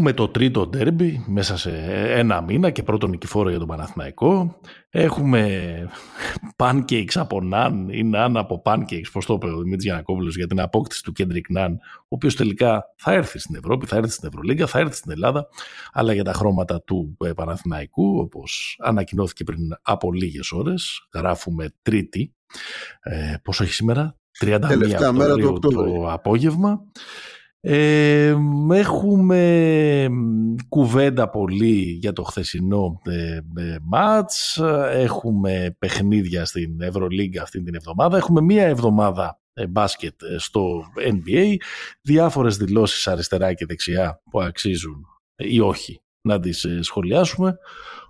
Έχουμε το τρίτο ντέρμπι μέσα σε ένα μήνα και πρώτο νικηφόρο για τον Παναθηναϊκό. Έχουμε pancakes από Ναν ή Ναν από pancakes, πώς το είπε ο Δημήτρης Γιανακόπουλος για την απόκτηση του Κέντρικ Ναν, ο οποίος τελικά θα έρθει στην Ευρώπη, θα έρθει στην Ευρωλίγκα, θα έρθει στην Ελλάδα, αλλά για τα χρώματα του ε, Παναθηναϊκού, όπως ανακοινώθηκε πριν από λίγες ώρες. Γράφουμε τρίτη, ε, πόσο έχει σήμερα, 31 μέρα το, το απόγευμα. Ε, έχουμε κουβέντα πολύ για το χθεσινό ε, ε, μάτς, έχουμε παιχνίδια στην Ευρωλίγκα αυτή την εβδομάδα, έχουμε μία εβδομάδα ε, μπάσκετ στο NBA, διάφορες δηλώσεις αριστερά και δεξιά που αξίζουν ή όχι να τις σχολιάσουμε.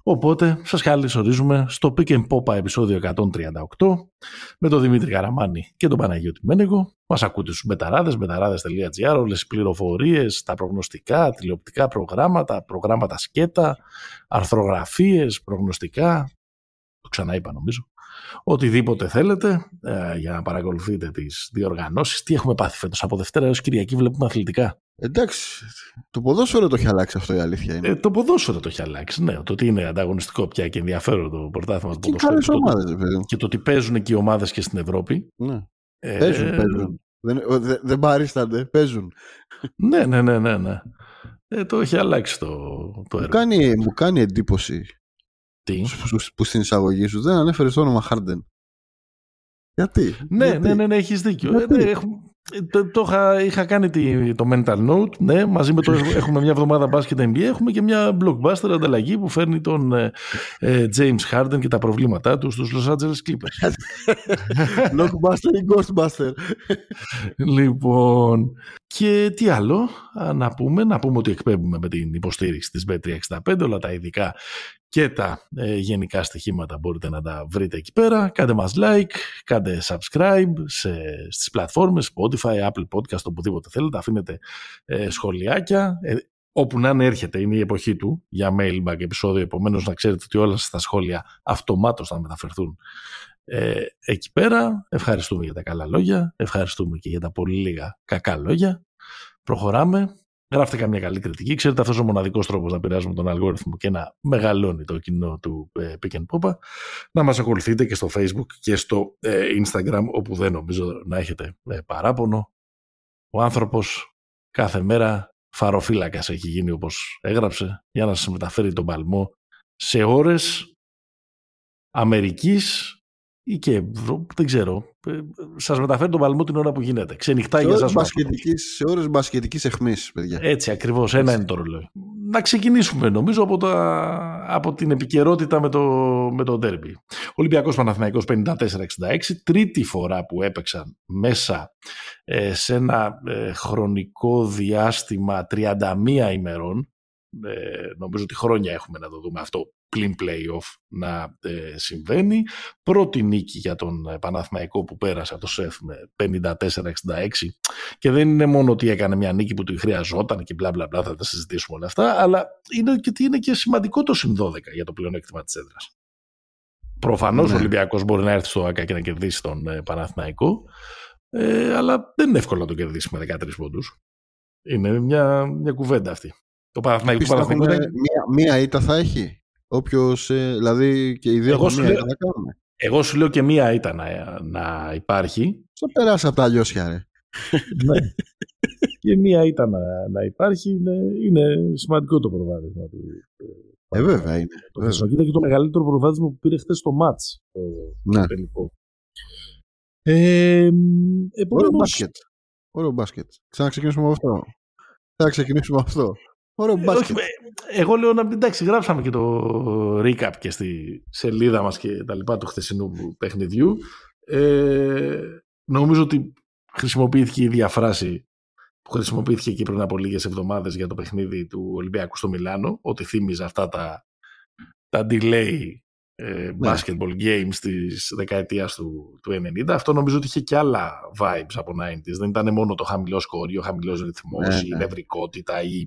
Οπότε σας καλωσορίζουμε στο Pick and Pop επεισόδιο 138 με τον Δημήτρη Καραμάνη και τον Παναγιώτη Μένεγο. Μας ακούτε στους μπεταράδες, μπεταράδες.gr, όλες οι πληροφορίες, τα προγνωστικά, τηλεοπτικά προγράμματα, προγράμματα σκέτα, αρθρογραφίες, προγνωστικά, το ξαναείπα νομίζω, οτιδήποτε θέλετε ε, για να παρακολουθείτε τις διοργανώσεις. Τι έχουμε πάθει φέτος από Δευτέρα έως Κυριακή βλέπουμε αθλητικά. Εντάξει, το ποδόσφαιρο το έχει αλλάξει αυτό η αλήθεια είναι. Ε, το ποδόσφαιρο το έχει αλλάξει, ναι. Το ότι είναι ανταγωνιστικό πια και ενδιαφέρον το πρωτάθλημα του ποδοσφαίρου. Ομάδες, και το ότι παίζουν και οι ομάδες και στην Ευρώπη. Ναι. Ε, παίζουν, παίζουν. Δεν, δεν, δεν παρίστανται, παίζουν. Ναι, ναι, ναι, ναι. ναι. Ε, το έχει αλλάξει το, το έργο. Μου κάνει, μου κάνει εντύπωση Τι; που, που στην εισαγωγή σου δεν ανέφερες το όνομα Χάρντεν. Γιατί; Ναι, Γιατί; ναι, ναι, ναι, έχεις δίκιο. Γιατί; Ε, ναι, έχουμε, το, το είχα, είχα κάνει τη, το mental note, ναι, μαζί με το έχουμε μια εβδομάδα μπάσκετ NBA, έχουμε και μια blockbuster ανταλλαγή που φέρνει τον ε, ε, James Harden και τα προβλήματά του στους Los Angeles Clippers. Blockbuster ή Ghostbuster; λοιπόν, και τι άλλο; Α, να πούμε, να πούμε ότι εκπέμπουμε με την υποστήριξη της B365, όλα τα ειδικά και τα ε, γενικά στοιχήματα μπορείτε να τα βρείτε εκεί πέρα. Κάντε μας like, κάντε subscribe σε, στις πλατφόρμες Spotify, Apple Podcast, οπουδήποτε θέλετε. Αφήνετε ε, σχολιάκια. Ε, όπου να είναι έρχεται, είναι η εποχή του για mailbag επεισόδιο. Επομένως να ξέρετε ότι όλα σας τα σχόλια αυτομάτως θα μεταφερθούν ε, εκεί πέρα. Ευχαριστούμε για τα καλά λόγια. Ευχαριστούμε και για τα πολύ λίγα κακά λόγια. Προχωράμε. Γράφτε καμία καλή κριτική. Ξέρετε, αυτός ο μοναδικός τρόπος να επηρεάζουμε τον αλγόριθμο και να μεγαλώνει το κοινό του ε, Pick and Popa. Να μας ακολουθείτε και στο Facebook και στο ε, Instagram, όπου δεν νομίζω να έχετε ε, παράπονο. Ο άνθρωπος κάθε μέρα φαροφύλακας έχει γίνει όπως έγραψε για να σας μεταφέρει τον παλμό σε ώρες Αμερικής ή και Ευρώ, δεν ξέρω. Ε, Σας μεταφέρει τον παλμό την ώρα που γίνεται. Ξενυχτάει για εσάς. Σε ώρες μπασκετικής εχμής, παιδιά. Έτσι ακριβώς, ένα είναι το ρολόι. Να ξεκινήσουμε νομίζω από, τα, από την επικαιρότητα με το, με το ντέρμπι. Ολυμπιακός Παναθηναϊκός 54-66, τρίτη φορά που έπαιξαν μέσα ε, σε ένα ε, χρονικό διάστημα 31 ημερών. Ε, νομίζω ότι χρόνια έχουμε να το δούμε αυτό πλην play-off να ε, συμβαίνει. Πρώτη νίκη για τον ε, Παναθηναϊκό που πέρασε από το ΣΕΦ με 54-66 και δεν είναι μόνο ότι έκανε μια νίκη που του χρειαζόταν και μπλα μπλα μπλα θα τα συζητήσουμε όλα αυτά αλλά είναι και, είναι και σημαντικό το συν 12 για το πλεονέκτημα της έδρας. Προφανώς ναι. ο Ολυμπιακός μπορεί να έρθει στο ΑΚΑ και να κερδίσει τον ε, Παναθηναϊκό ε, αλλά δεν είναι εύκολο να το κερδίσει με 13 πόντους. Είναι μια, μια κουβέντα αυτή. Το Παναθηναϊκό, Παναθηναϊκό μία, μία ήττα θα έχει. Όποιος, ε, δηλαδή και οι δύο Εγώ από σου μία λέω- ήττα θα κάνουμε. Εγώ σου λέω και μία ήταν να, να υπάρχει. Θα περάσει από τα αλλιώσια, ρε. ναι. και μία ήταν να, να υπάρχει. Είναι, είναι σημαντικό το προβάδισμα του. Ε, βέβαια είναι. Το βέβαια. χθεσινό. Και ήταν και το μεγαλύτερο προβάδισμα που πήρε χθες το μάτς. Το Ναι. τελικό. Ε, Ωραίο επομένως, μπάσκετ. Ωραίο μπάσκετ. Ξαναξεκινήσουμε από αυτό. Θα ξεκινήσουμε από αυτό. Ωραίο ε, μπάσκετ. όχι, ε, εγώ λέω να εντάξει, γράψαμε και το recap και στη σελίδα μας και τα λοιπά του χθεσινού παιχνιδιού. Ε, νομίζω ότι χρησιμοποιήθηκε η ίδια φράση που χρησιμοποιήθηκε και πριν από λίγες εβδομάδες για το παιχνίδι του Ολυμπιακού στο Μιλάνο, ότι θύμιζε αυτά τα, τα delay ε, basketball games της δεκαετίας του, του 90. Αυτό νομίζω ότι είχε και άλλα vibes από 90s. Δεν ήταν μόνο το χαμηλό σκορ ή ο χαμηλός ρυθμός Ναι, ή η ναι. νευρικότητα ή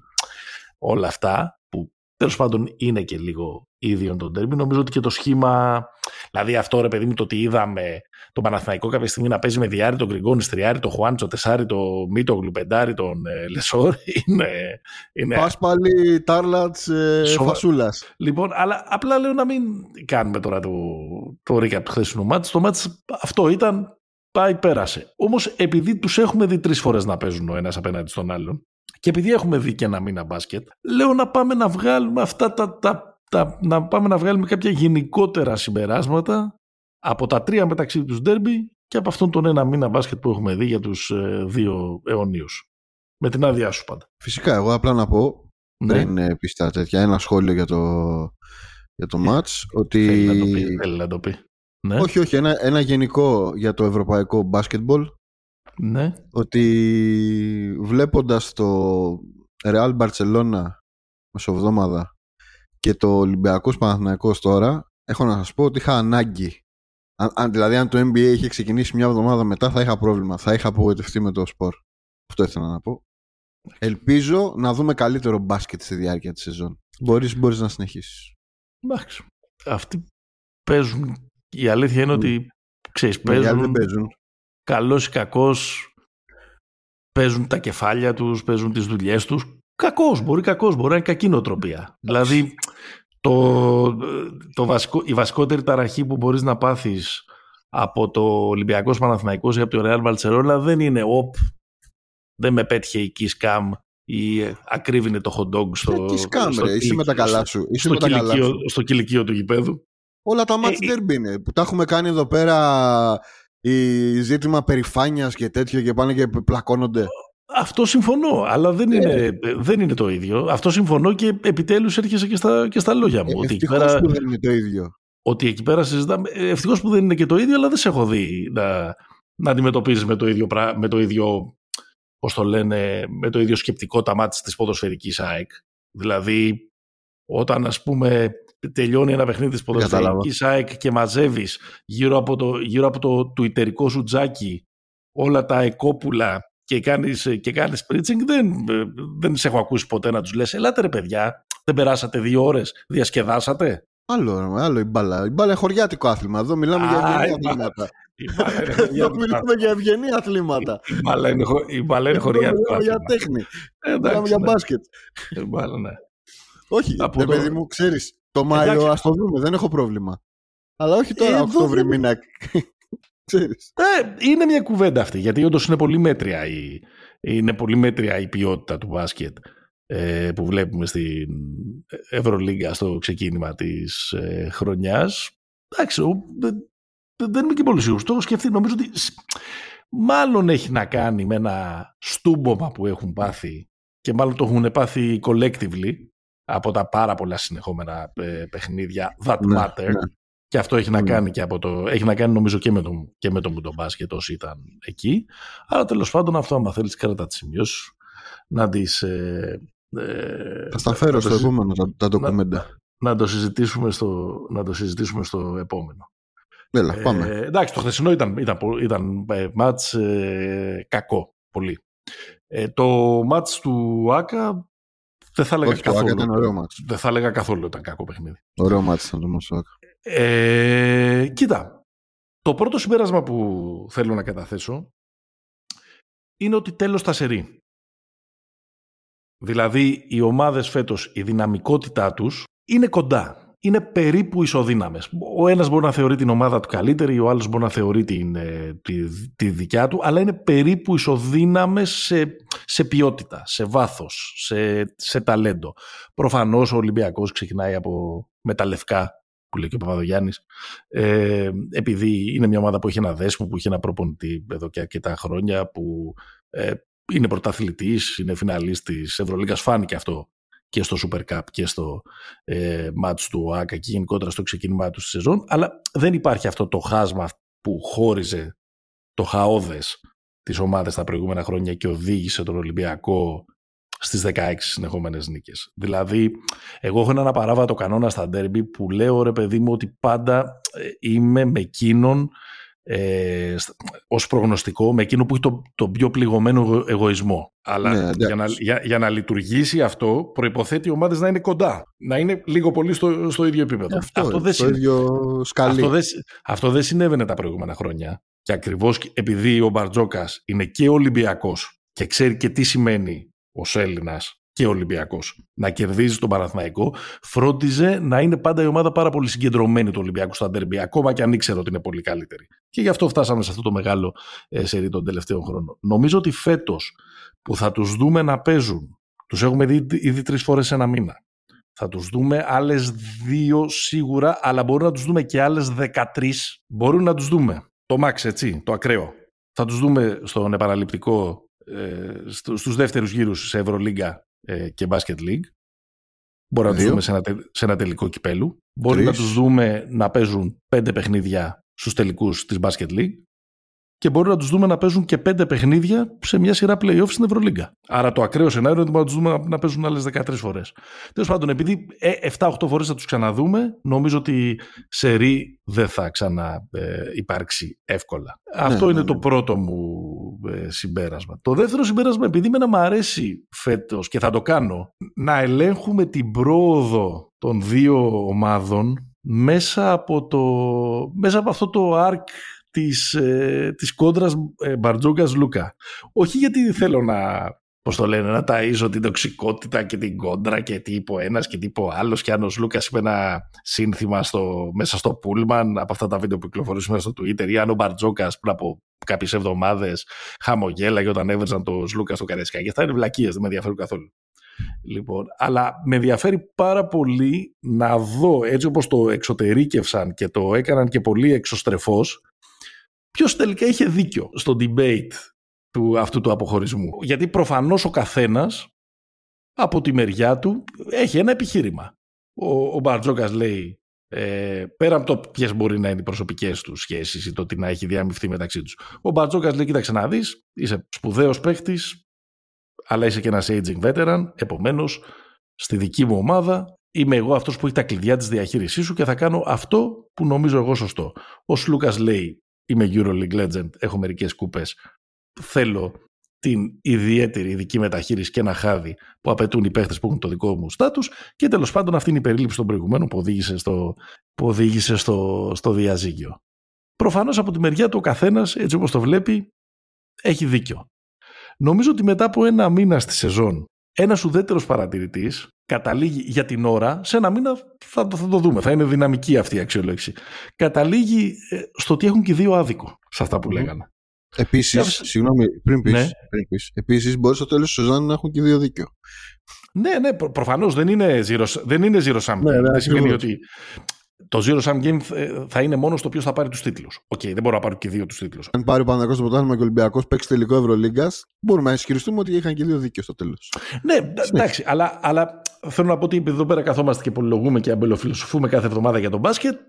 όλα αυτά που τέλος πάντων είναι και λίγο ίδιο τον τέρμι. Νομίζω ότι και το σχήμα, δηλαδή αυτό ρε παιδί μου το ότι είδαμε τον Παναθηναϊκό κάποια στιγμή να παίζει με Διάρη, τον Γκριγκόνη, Στριάρη, τον Χουάντσο, Τεσάρη, τον Μίτο, Γλουπεντάρη, τον ε, Λεσόρ. Είναι, είναι... Πάσπαλη, Τάρλατς, ε, Σοβα... Φασούλας. Λοιπόν, αλλά απλά λέω να μην κάνουμε τώρα το, το recap του χθεσινού μάτς. Το μάτς αυτό ήταν, πάει πέρασε. Όμως επειδή τους έχουμε δει τρεις φορές να παίζουν ο ένας απέναντι στον άλλον και επειδή έχουμε δει και ένα μήνα μπάσκετ, λέω να πάμε να βγάλουμε αυτά τα, τα, τα, να πάμε να βγάλουμε κάποια γενικότερα συμπεράσματα από τα τρία μεταξύ τους ντέρμπι και από αυτόν τον ένα μήνα μπάσκετ που έχουμε δει για τους ε, δύο αιωνίους. Με την άδειά σου πάντα. Φυσικά, εγώ απλά να πω, ναι. πριν ε, πει τα τέτοια, ένα σχόλιο για το, για το μάτς, ότι... Θέλει να το πει. Θέλει να το πει. Ναι. Όχι, όχι, ένα, ένα γενικό για το ευρωπαϊκό μπάσκετμπολ. Ναι. Ότι βλέποντας το Real Barcelona μεσοβδόμαδα και το Ολυμπιακός Παναθηναϊκός τώρα, έχω να σας πω ότι είχα ανάγκη αν, δηλαδή, αν το NBA είχε ξεκινήσει μια εβδομάδα μετά, θα είχα πρόβλημα. Θα είχα απογοητευτεί με το σπορ. Αυτό ήθελα να πω. Ελπίζω να δούμε καλύτερο μπάσκετ στη διάρκεια της σεζόν. Μπορείς, μπορείς να συνεχίσεις. Εντάξει. Αυτοί παίζουν. Η αλήθεια είναι ότι ξέρεις, παίζουν. Δεν παίζουν. Καλός ή κακός παίζουν τα κεφάλια τους, παίζουν τις δουλειές τους. Κακός, μπορεί κακός, μπορεί να είναι κακή νοοτροπία. δηλαδή το, το βασικό, η βασικότερη ταραχή που μπορείς να πάθεις από το Ολυμπιακός Παναθηναϊκός ή από το Real Barcelona δεν είναι «Οπ, δεν με πέτυχε η Kiss Cam» ή ακρίβεινε το hot dog στο, Kiss Cam, ρε, είσαι με τα καλά σου. Είσαι στο, κηλικείο, στο κηλικείο του γηπέδου. Όλα τα μάτς ε, είναι, που τα έχουμε κάνει εδώ πέρα η ζήτημα περηφάνειας και τέτοιο και πάνε και πλακώνονται. Αυτό συμφωνώ, αλλά δεν, είναι, ε. δεν είναι το ίδιο. Αυτό συμφωνώ και επιτέλους έρχεσαι και στα, και στα λόγια μου. Ε, ότι πέρα, που δεν είναι το ίδιο. Ότι εκεί πέρα συζητάμε. Ε, Ευτυχώς που δεν είναι και το ίδιο, αλλά δεν σε έχω δει να, να αντιμετωπίζεις με το ίδιο, με το ίδιο πώς το λένε, με το ίδιο σκεπτικό τα μάτια της ποδοσφαιρικής ΑΕΚ. Δηλαδή, όταν ας πούμε τελειώνει ένα παιχνίδι της ποδοσφαιρικής ΑΕΚ και μαζεύεις γύρω από το, γύρω από το τουιτερικό σου τζάκι όλα τα εκόπουλα και κάνεις, και κάνεις preaching, δεν, δεν σε έχω ακούσει ποτέ να τους λες «Ελάτε ρε παιδιά, δεν περάσατε δύο ώρες, διασκεδάσατε». Άλλο, άλλο η μπάλα. Η μπάλα είναι χωριάτικο άθλημα. Εδώ μιλάμε για ευγενή αθλήματα. Εδώ μιλάμε για ευγενή αθλήματα. Η μπάλα είναι χωριάτικο άθλημα. Για τέχνη. Μιλάμε για μπάσκετ. ναι. Όχι, δεν παιδί μου, ξέρεις, το Μάιο ας το δούμε, δεν έχω πρόβλημα. Αλλά όχι τώρα, Οκτώβρη μήνα. Ε, είναι μια κουβέντα αυτή, γιατί όντως είναι πολύ μέτρια η, είναι πολύ μέτρια η ποιότητα του μπάσκετ ε, που βλέπουμε στην Ευρωλίγκα στο ξεκίνημα της ε, χρονιάς. Εντάξει, δεν, δεν είμαι και πολύ σίγουρος. Το έχω σκεφτεί, νομίζω ότι μάλλον έχει να κάνει με ένα στούμπομα που έχουν πάθει και μάλλον το έχουν πάθει collectively από τα πάρα πολλά συνεχόμενα ε, παιχνίδια that ναι, matter. Ναι. Και αυτό έχει να mm. κάνει και από το. Έχει να κάνει νομίζω και με τον, και με τον Μπάσκετ όσοι ήταν εκεί. Αλλά τέλος πάντων αυτό, άμα θέλεις, κράτα τι σημειώσεις να τις. Ε, ε, θα στα φέρω στο επόμενο τα, τα ντοκουμέντα. Να, να, το συζητήσουμε στο, να το συζητήσουμε στο επόμενο. Έλα, πάμε. Ε, εντάξει, το χθεσινό ήταν, ήταν, ήταν ε, μάτς ε, κακό, πολύ. Ε, το μάτς του Άκα δεν θα έλεγα καθόλου. Ήταν ωραίο μάτς. Δεν θα έλεγα καθόλου ήταν κακό παιχνίδι. Ωραίο μάτς ήταν το μάτς του Άκα. Ε, κοίτα, το πρώτο συμπέρασμα που θέλω να καταθέσω είναι ότι τέλος τα σερί. Δηλαδή οι ομάδες φέτος, η δυναμικότητά τους είναι κοντά. Είναι περίπου ισοδύναμες. Ο ένας μπορεί να θεωρεί την ομάδα του καλύτερη, ο άλλος μπορεί να θεωρεί την, ε, τη, τη δικιά του, αλλά είναι περίπου ισοδύναμες σε, σε ποιότητα, σε βάθος, σε, σε ταλέντο. Προφανώς ο Ολυμπιακός ξεκινάει από, με τα λευκά που λέει και ο Παπαδογιάννης, ε, επειδή είναι μια ομάδα που έχει ένα δέσμο, που έχει ένα προπονητή εδώ και αρκετά χρόνια, που ε, είναι πρωταθλητής, είναι φιναλίστης Ευρωλίγκας, φάνηκε αυτό και στο Super Cup και στο ε, match του ΟΑΚΑ και γενικότερα στο ξεκίνημά του στη σεζόν, αλλά δεν υπάρχει αυτό το χάσμα που χώριζε το χαόδες της ομάδας τα προηγούμενα χρόνια και οδήγησε τον Ολυμπιακό στις 16 συνεχόμενες νίκες. Δηλαδή, εγώ έχω έναν απαράβατο κανόνα στα ντέρμπι που λέω ρε παιδί μου ότι πάντα ε, είμαι με εκείνον ε, ως προγνωστικό με εκείνο που έχει το, το πιο πληγωμένο εγωισμό. Αλλά ναι, για, να, για, για, να λειτουργήσει αυτό προϋποθέτει οι ομάδες να είναι κοντά. Να είναι λίγο πολύ στο, στο ίδιο επίπεδο. Αυτό, αυτό δεν στο ίδιο σκαλί. Αυτό δεν, αυτό δεν συνέβαινε τα προηγούμενα χρόνια. Και ακριβώς επειδή ο Μπαρτζόκας είναι και Ολυμπιακός και ξέρει και τι σημαίνει ως Έλληνας και Ολυμπιακός να κερδίζει τον Παναθηναϊκό, φρόντιζε να είναι πάντα η ομάδα πάρα πολύ συγκεντρωμένη του Ολυμπιακού στα ντέρμπι, ακόμα και αν ήξερε ότι είναι πολύ καλύτερη. Και γι' αυτό φτάσαμε σε αυτό το μεγάλο ε, σερί των τελευταίων χρόνων. Νομίζω ότι φέτος που θα τους δούμε να παίζουν, τους έχουμε δει ήδη τρεις φορές ένα μήνα. Θα τους δούμε άλλες δύο σίγουρα, αλλά μπορούμε να τους δούμε και άλλες 13. Μπορούν να τους δούμε. Το Max, έτσι, το ακραίο. Θα τους δούμε στον επαναληπτικό ε, στους δεύτερους γύρους σε Ευρωλίγκα ε, και Basket League. Μπορεί να τους δούμε σε ένα, σε ένα τελικό κυπέλου. Μπορεί να τους δούμε να παίζουν πέντε παιχνίδια στους τελικούς της Basket League και μπορεί να τους δούμε να παίζουν και πέντε παιχνίδια σε μια σειρά playoff στην Ευρωλίγκα. Άρα το ακραίο σενάριο είναι ότι μπορούμε να τους δούμε να παίζουν άλλες 13 φορές. Τέλος πάντων, επειδή 7-8 ε, φορές θα τους ξαναδούμε, νομίζω ότι σε ρί δεν θα ξαναυπάρξει ε, εύκολα. Ναι, Αυτό είναι ναι, το ναι. πρώτο μου ε, συμπέρασμα. Το δεύτερο συμπέρασμα, επειδή με να μου αρέσει φέτος και θα το κάνω, να ελέγχουμε την πρόοδο των δύο ομάδων μέσα από, το, μέσα από αυτό το arc της, ε, της κόντρας ε, Μπαρτζόγκας Λούκα. Όχι γιατί θέλω να, πώς το λένε, να ταΐζω την τοξικότητα και την κόντρα και τι είπε ο ένας και τι είπε ο άλλος και αν ο Λούκας είπε ένα σύνθημα στο, μέσα στο Πούλμαν από αυτά τα βίντεο που κυκλοφορούσαν στο Twitter ή αν ο Μπαρτζόκας πριν από κάποιες εβδομάδες χαμογέλαγε όταν έβρεζαν το Λούκα στο Καρέσκα. Και αυτά είναι βλακίες, δεν με ενδιαφέρουν καθόλου. Λοιπόν, αλλά με ενδιαφέρει πάρα πολύ να δω έτσι όπως το εξωτερήκευσαν και το έκαναν και πολύ εξωστρεφώς ποιος τελικά είχε δίκιο στο debate του, αυτού του αποχωρισμού; Γιατί προφανώς ο καθένας από τη μεριά του έχει ένα επιχείρημα. Ο, ο Μπαρτζόκας λέει ε, πέρα από το ποιες μπορεί να είναι οι προσωπικές του σχέσεις ή το τι να έχει διαμειφθεί μεταξύ τους. Ο Μπαρτζόκας λέει: Κοίταξε να δεις, είσαι σπουδαίος παίχτης, αλλά είσαι και ένας aging veteran. Επομένως, στη δική μου ομάδα είμαι εγώ αυτός που έχει τα κλειδιά της διαχείρισής σου και θα κάνω αυτό που νομίζω εγώ σωστό. Ο Σλούκας λέει: Είμαι EuroLeague Legend, έχω μερικές κούπες. Θέλω την ιδιαίτερη ειδική μεταχείριση και ένα χάδι που απαιτούν οι παίχτες που έχουν το δικό μου στάτους. Και τέλος πάντων αυτή είναι η περίληψη των προηγουμένων που οδήγησε στο, που οδήγησε στο, στο διαζύγιο. Προφανώς από τη μεριά του ο καθένας, έτσι όπως το βλέπει, έχει δίκιο. Νομίζω ότι μετά από ένα μήνα στη σεζόν, ένας ουδέτερος παρατηρητής καταλήγει για την ώρα, σε ένα μήνα θα το, θα το δούμε, θα είναι δυναμική αυτή η αξιολόγηση. Καταλήγει ε, στο ότι έχουν και δύο άδικο σε αυτά που λέγανε. Επίσης, συγγνώμη, πριν πεις. Ναι. Επίσης, μπορείς στο τέλος τη σεζόν να έχουν και δύο δίκιο. Ναι, ναι, προ, προφανώς δεν είναι zero, δεν είναι zero sum. Ναι, ναι, δεν σημαίνει ότι το zero sum game θα είναι μόνος στο ποιο θα πάρει τους τίτλους. OK, okay, δεν μπορώ να πάρω και δύο τους τίτλους. Αν πάρει ο Παναθηναϊκός το πρωτάθλημα και ο Ολυμπιακός παίξει τελικό Ευρωλίγκας, μπορούμε να ισχυριστούμε ότι είχαν και οι δύο δίκιο στο τέλος. Ναι, εντάξει, αλλά, αλλά θέλω να πω ότι επειδή εδώ πέρα καθόμαστε και πολυλογούμε και αμπελοφιλοσοφούμε κάθε εβδομάδα για το μπάσκετ,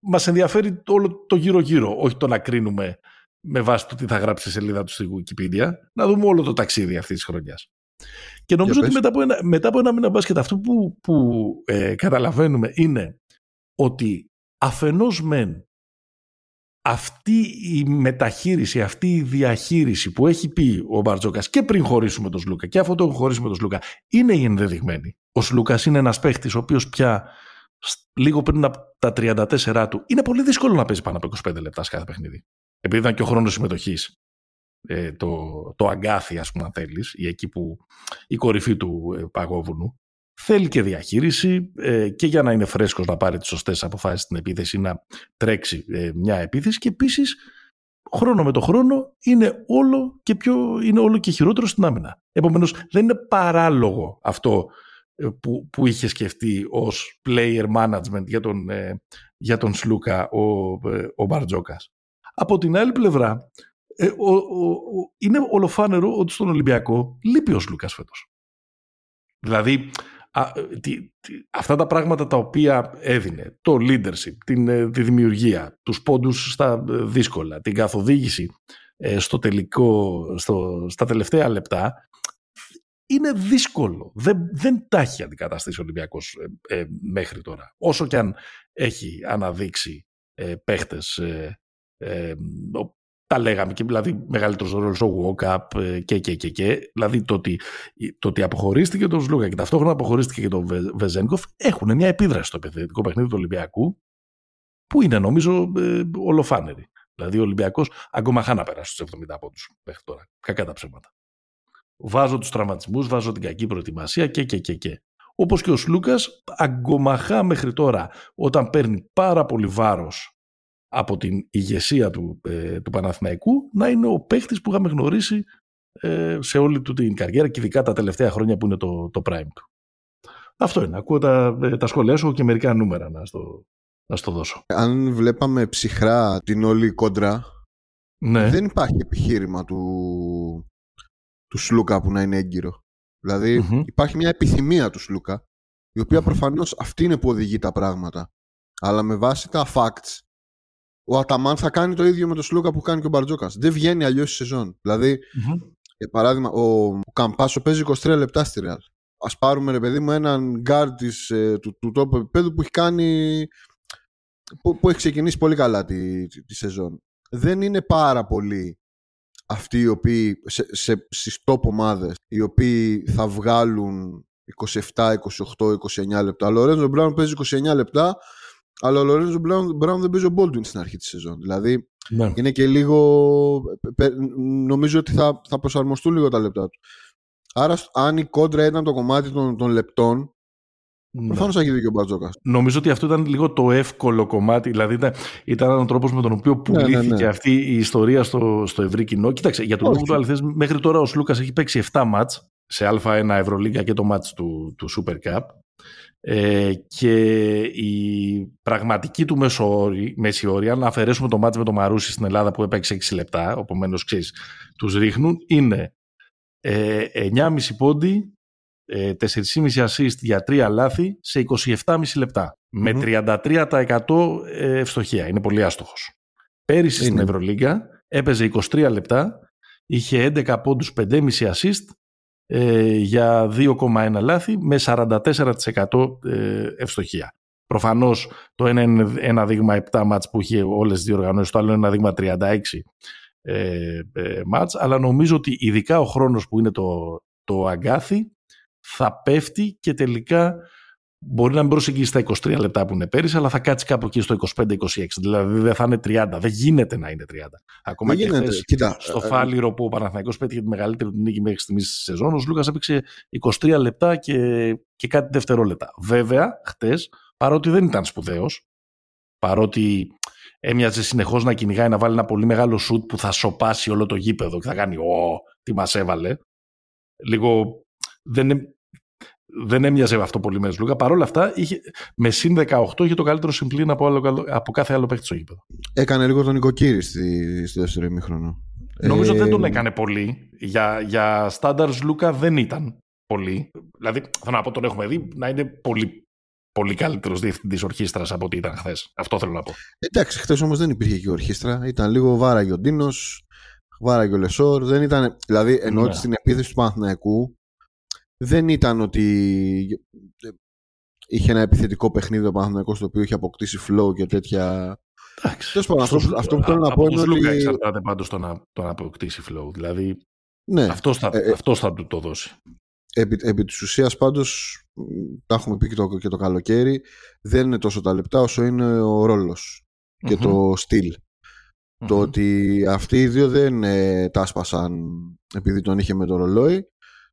μας ενδιαφέρει όλο το γύρω-γύρω, όχι το να κρίνουμε με βάση το τι θα γράψει η σελίδα του στη Wikipedia, να δούμε όλο το ταξίδι αυτής της χρονιάς. Και νομίζω ότι μετά από, ένα, μετά από ένα μήνα μπάσκετ αυτό που, που ε, καταλαβαίνουμε είναι ότι αφενός μεν αυτή η μεταχείριση, αυτή η διαχείριση που έχει πει ο Μπαρτζόκας και πριν χωρίσουμε τον Σλούκα και αφού τον χωρίσουμε τον Σλούκα είναι η ενδεδειγμένη. Ο Σλούκας είναι ένας παίχτης ο οποίος πια λίγο πριν από τα 34 του είναι πολύ δύσκολο να παίζει πάνω από 25 λεπτά σε κάθε παιχνίδι επειδή ήταν και ο χρόνος συμμετοχής ε, το, το αγκάθι ας πούμε αν θέλεις ή εκεί που η κορυφή του ε, παγόβουνου θέλει και διαχείριση ε, και για να είναι φρέσκος να πάρει τις σωστές αποφάσεις στην επίθεση να τρέξει ε, μια επίθεση και επίσης χρόνο με το χρόνο είναι όλο και, πιο, είναι όλο και χειρότερο στην άμυνα. Επομένως δεν είναι παράλογο αυτό ε, που, που είχε σκεφτεί ως player management για τον, για τον Σλούκα ο, ο Μπαρτζόκας. Από την άλλη πλευρά, ε, ο, ο, ο, είναι ολοφάνερο ότι στον Ολυμπιακό λείπει ο Λούκας φέτος. Δηλαδή, α, τι, τι, αυτά τα πράγματα τα οποία έδινε, το leadership, την, ε, τη δημιουργία, τους πόντους στα ε, δύσκολα, την καθοδήγηση ε, στο τελικό, στο, στα τελευταία λεπτά, είναι δύσκολο. Δεν, δεν τα έχει αντικαταστήσει ο Ολυμπιακός μέχρι τώρα. Όσο και αν έχει αναδείξει ε, παίχτες Ε, τα λέγαμε και δηλαδή μεγαλύτερος ρόλος ο Walkup ε, και, και, και, και. Δηλαδή το ότι, το ότι αποχωρίστηκε τον Σλούκα και ταυτόχρονα αποχωρίστηκε και τον Βεζένκοφ έχουν μια επίδραση στο επιθετικό παιχνίδι του Ολυμπιακού που είναι νομίζω ε, ολοφάνερη. Δηλαδή ο Ολυμπιακός αγκομαχά να περάσει στους 70 πόντους μέχρι τώρα. Κακά τα ψέματα. Βάζω τους τραυματισμούς, βάζω την κακή προετοιμασία και και και και. Όπως και ο Σλούκας, αγκομαχά μέχρι τώρα, όταν παίρνει πάρα πολύ βάρος από την ηγεσία του, ε, του Παναθηναϊκού, να είναι ο παίχτης που είχαμε γνωρίσει ε, σε όλη του την καριέρα και ειδικά τα τελευταία χρόνια που είναι το, το prime του. Αυτό είναι. Ακούω τα, ε, τα σχόλιά σου και μερικά νούμερα να στο, να στο δώσω. Αν βλέπαμε ψυχρά την όλη κόντρα, ναι. δεν υπάρχει επιχείρημα του, του Σλούκα που να είναι έγκυρο. δηλαδη υπάρχει μια επιθυμία του Σλούκα, η οποία προφανώς αυτή είναι που οδηγεί τα πράγματα. Αλλά με βάση τα facts, ο Αταμάν θα κάνει το ίδιο με τον Σλούκα που κάνει και ο Μπαρτζόκας. Δεν βγαίνει αλλιώς η σεζόν. Δηλαδή, για παράδειγμα, ο, ο Καμπάσο παίζει 23 λεπτά στη Ρεάλ. Ας πάρουμε, ρε παιδί μου, έναν γκαρντ ε, του, του top επιπέδου που έχει κάνει που, που έχει ξεκινήσει πολύ καλά τη, τη, σεζόν. Δεν είναι πάρα πολλοί αυτοί οι οποίοι σε, σε, στις top ομάδες οι οποίοι θα βγάλουν 27, 28, 29 λεπτά. Ο Λορέντζο Μπράουν παίζει 29 λεπτά αλλά ο Λορέντζο Μπράουν δεν παίζει ο Baldwin στην αρχή της σεζόν. Δηλαδή ναι. είναι και λίγο νομίζω ότι θα, θα προσαρμοστούν λίγο τα λεπτά του. Άρα αν η κόντρα ήταν το κομμάτι των, των λεπτών ναι. Προφανώς έχει δίκιο ο Μπατζόκα. Νομίζω ότι αυτό ήταν λίγο το εύκολο κομμάτι. Δηλαδή ήταν, ήταν ο τρόπος με τον οποίο ναι, ναι, πουλήθηκε ναι, αυτή η ιστορία στο, στο ευρύ κοινό. Κοίταξε, για τον λόγο του αληθέ, μέχρι τώρα ο Σλούκας έχει παίξει 7 μάτς σε Α1 Ευρωλίγκα και το μάτς του, του Super Cup. Ε, και η πραγματική του μέση όρη, αν αφαιρέσουμε το μάτς με το Μαρούσι στην Ελλάδα που έπαιξε 6 λεπτά, οπομένω ξέρεις, τους ρίχνουν, είναι ε, 9,5 πόντι, 4,5 assist για 3 λάθη σε 27,5 λεπτά. Με 33% ε, ευστοχία. Είναι πολύ άστοχος. Πέρυσι στην Ευρωλίγκα έπαιζε 23 λεπτά, είχε 11 πόντους 5,5 assist ε, για 2,1 λάθη με 44% ε, ευστοχία. Προφανώς το ένα είναι ένα δείγμα 7 μάτς που είχε όλες τις διοργανώσεις, το άλλο είναι ένα δείγμα 36 ε, ε, μάτς, αλλά νομίζω ότι ειδικά ο χρόνος που είναι το, το αγκάθι θα πέφτει και τελικά μπορεί να μην προσεγγίσει στα 23 λεπτά που είναι πέρυσι, αλλά θα κάτσει κάπου εκεί στο 25-26. Δηλαδή δεν θα είναι 30. Δεν γίνεται να είναι 30. Ακόμα δεν και γίνεται. Κοίτα, στο ε, ε, Φάληρο που ο Παναθηναϊκός πέτυχε τη μεγαλύτερη του νίκη μέχρι στιγμής της σεζόν, ο Λούκας έπαιξε 23 λεπτά και, και κάτι δευτερόλεπτα. Βέβαια, χτε, παρότι δεν ήταν σπουδαίος, παρότι έμοιαζε συνεχώς να κυνηγάει να βάλει ένα πολύ μεγάλο σουτ που θα σοπάσει όλο το γήπεδο και θα κάνει Ω, τι μας έβαλε. Λίγο δεν, δεν έμοιαζε αυτό πολύ με Λούκα. Παρ' όλα αυτά, είχε, με συν 18 είχε το καλύτερο συμπλήν από, άλλο, από κάθε άλλο παίχτη στο γήπεδο. Έκανε λίγο τον Νοικοκύρη στη, στη δεύτερη ημίχρονο. Νομίζω ε... δεν τον έκανε πολύ. Για, για στάνταρ Λούκα δεν ήταν πολύ. Δηλαδή, θέλω να πω, τον έχουμε δει να είναι πολύ, πολύ καλύτερος διευθυντής ορχήστρας από ό,τι ήταν χθες. Αυτό θέλω να πω. Εντάξει, χθες όμως δεν υπήρχε και ορχήστρα. Ήταν λίγο βάραγε ο Ντίνος, βάραγε ο Λεσόρ. Δεν ήταν, δηλαδή, ενώ ναι. στην επίθεση του Παναθηναϊκού δεν ήταν ότι είχε ένα επιθετικό παιχνίδι ο Παναθηναϊκός το οποίο είχε αποκτήσει flow και τέτοια... Εντάξει, αυτό, αυτό που θέλω να πω είναι ότι... εξαρτάται πάντως το να, το να αποκτήσει flow. Δηλαδή ναι. αυτός, θα, ε, ε, αυτός θα του το δώσει. Επί, επί της ουσίας πάντως τα έχουμε πει και το, και το καλοκαίρι δεν είναι τόσο τα λεπτά όσο είναι ο ρόλος και το στυλ. Το ότι αυτοί οι δύο δεν ε, τα άσπασαν επειδή τον είχε με το ρολόι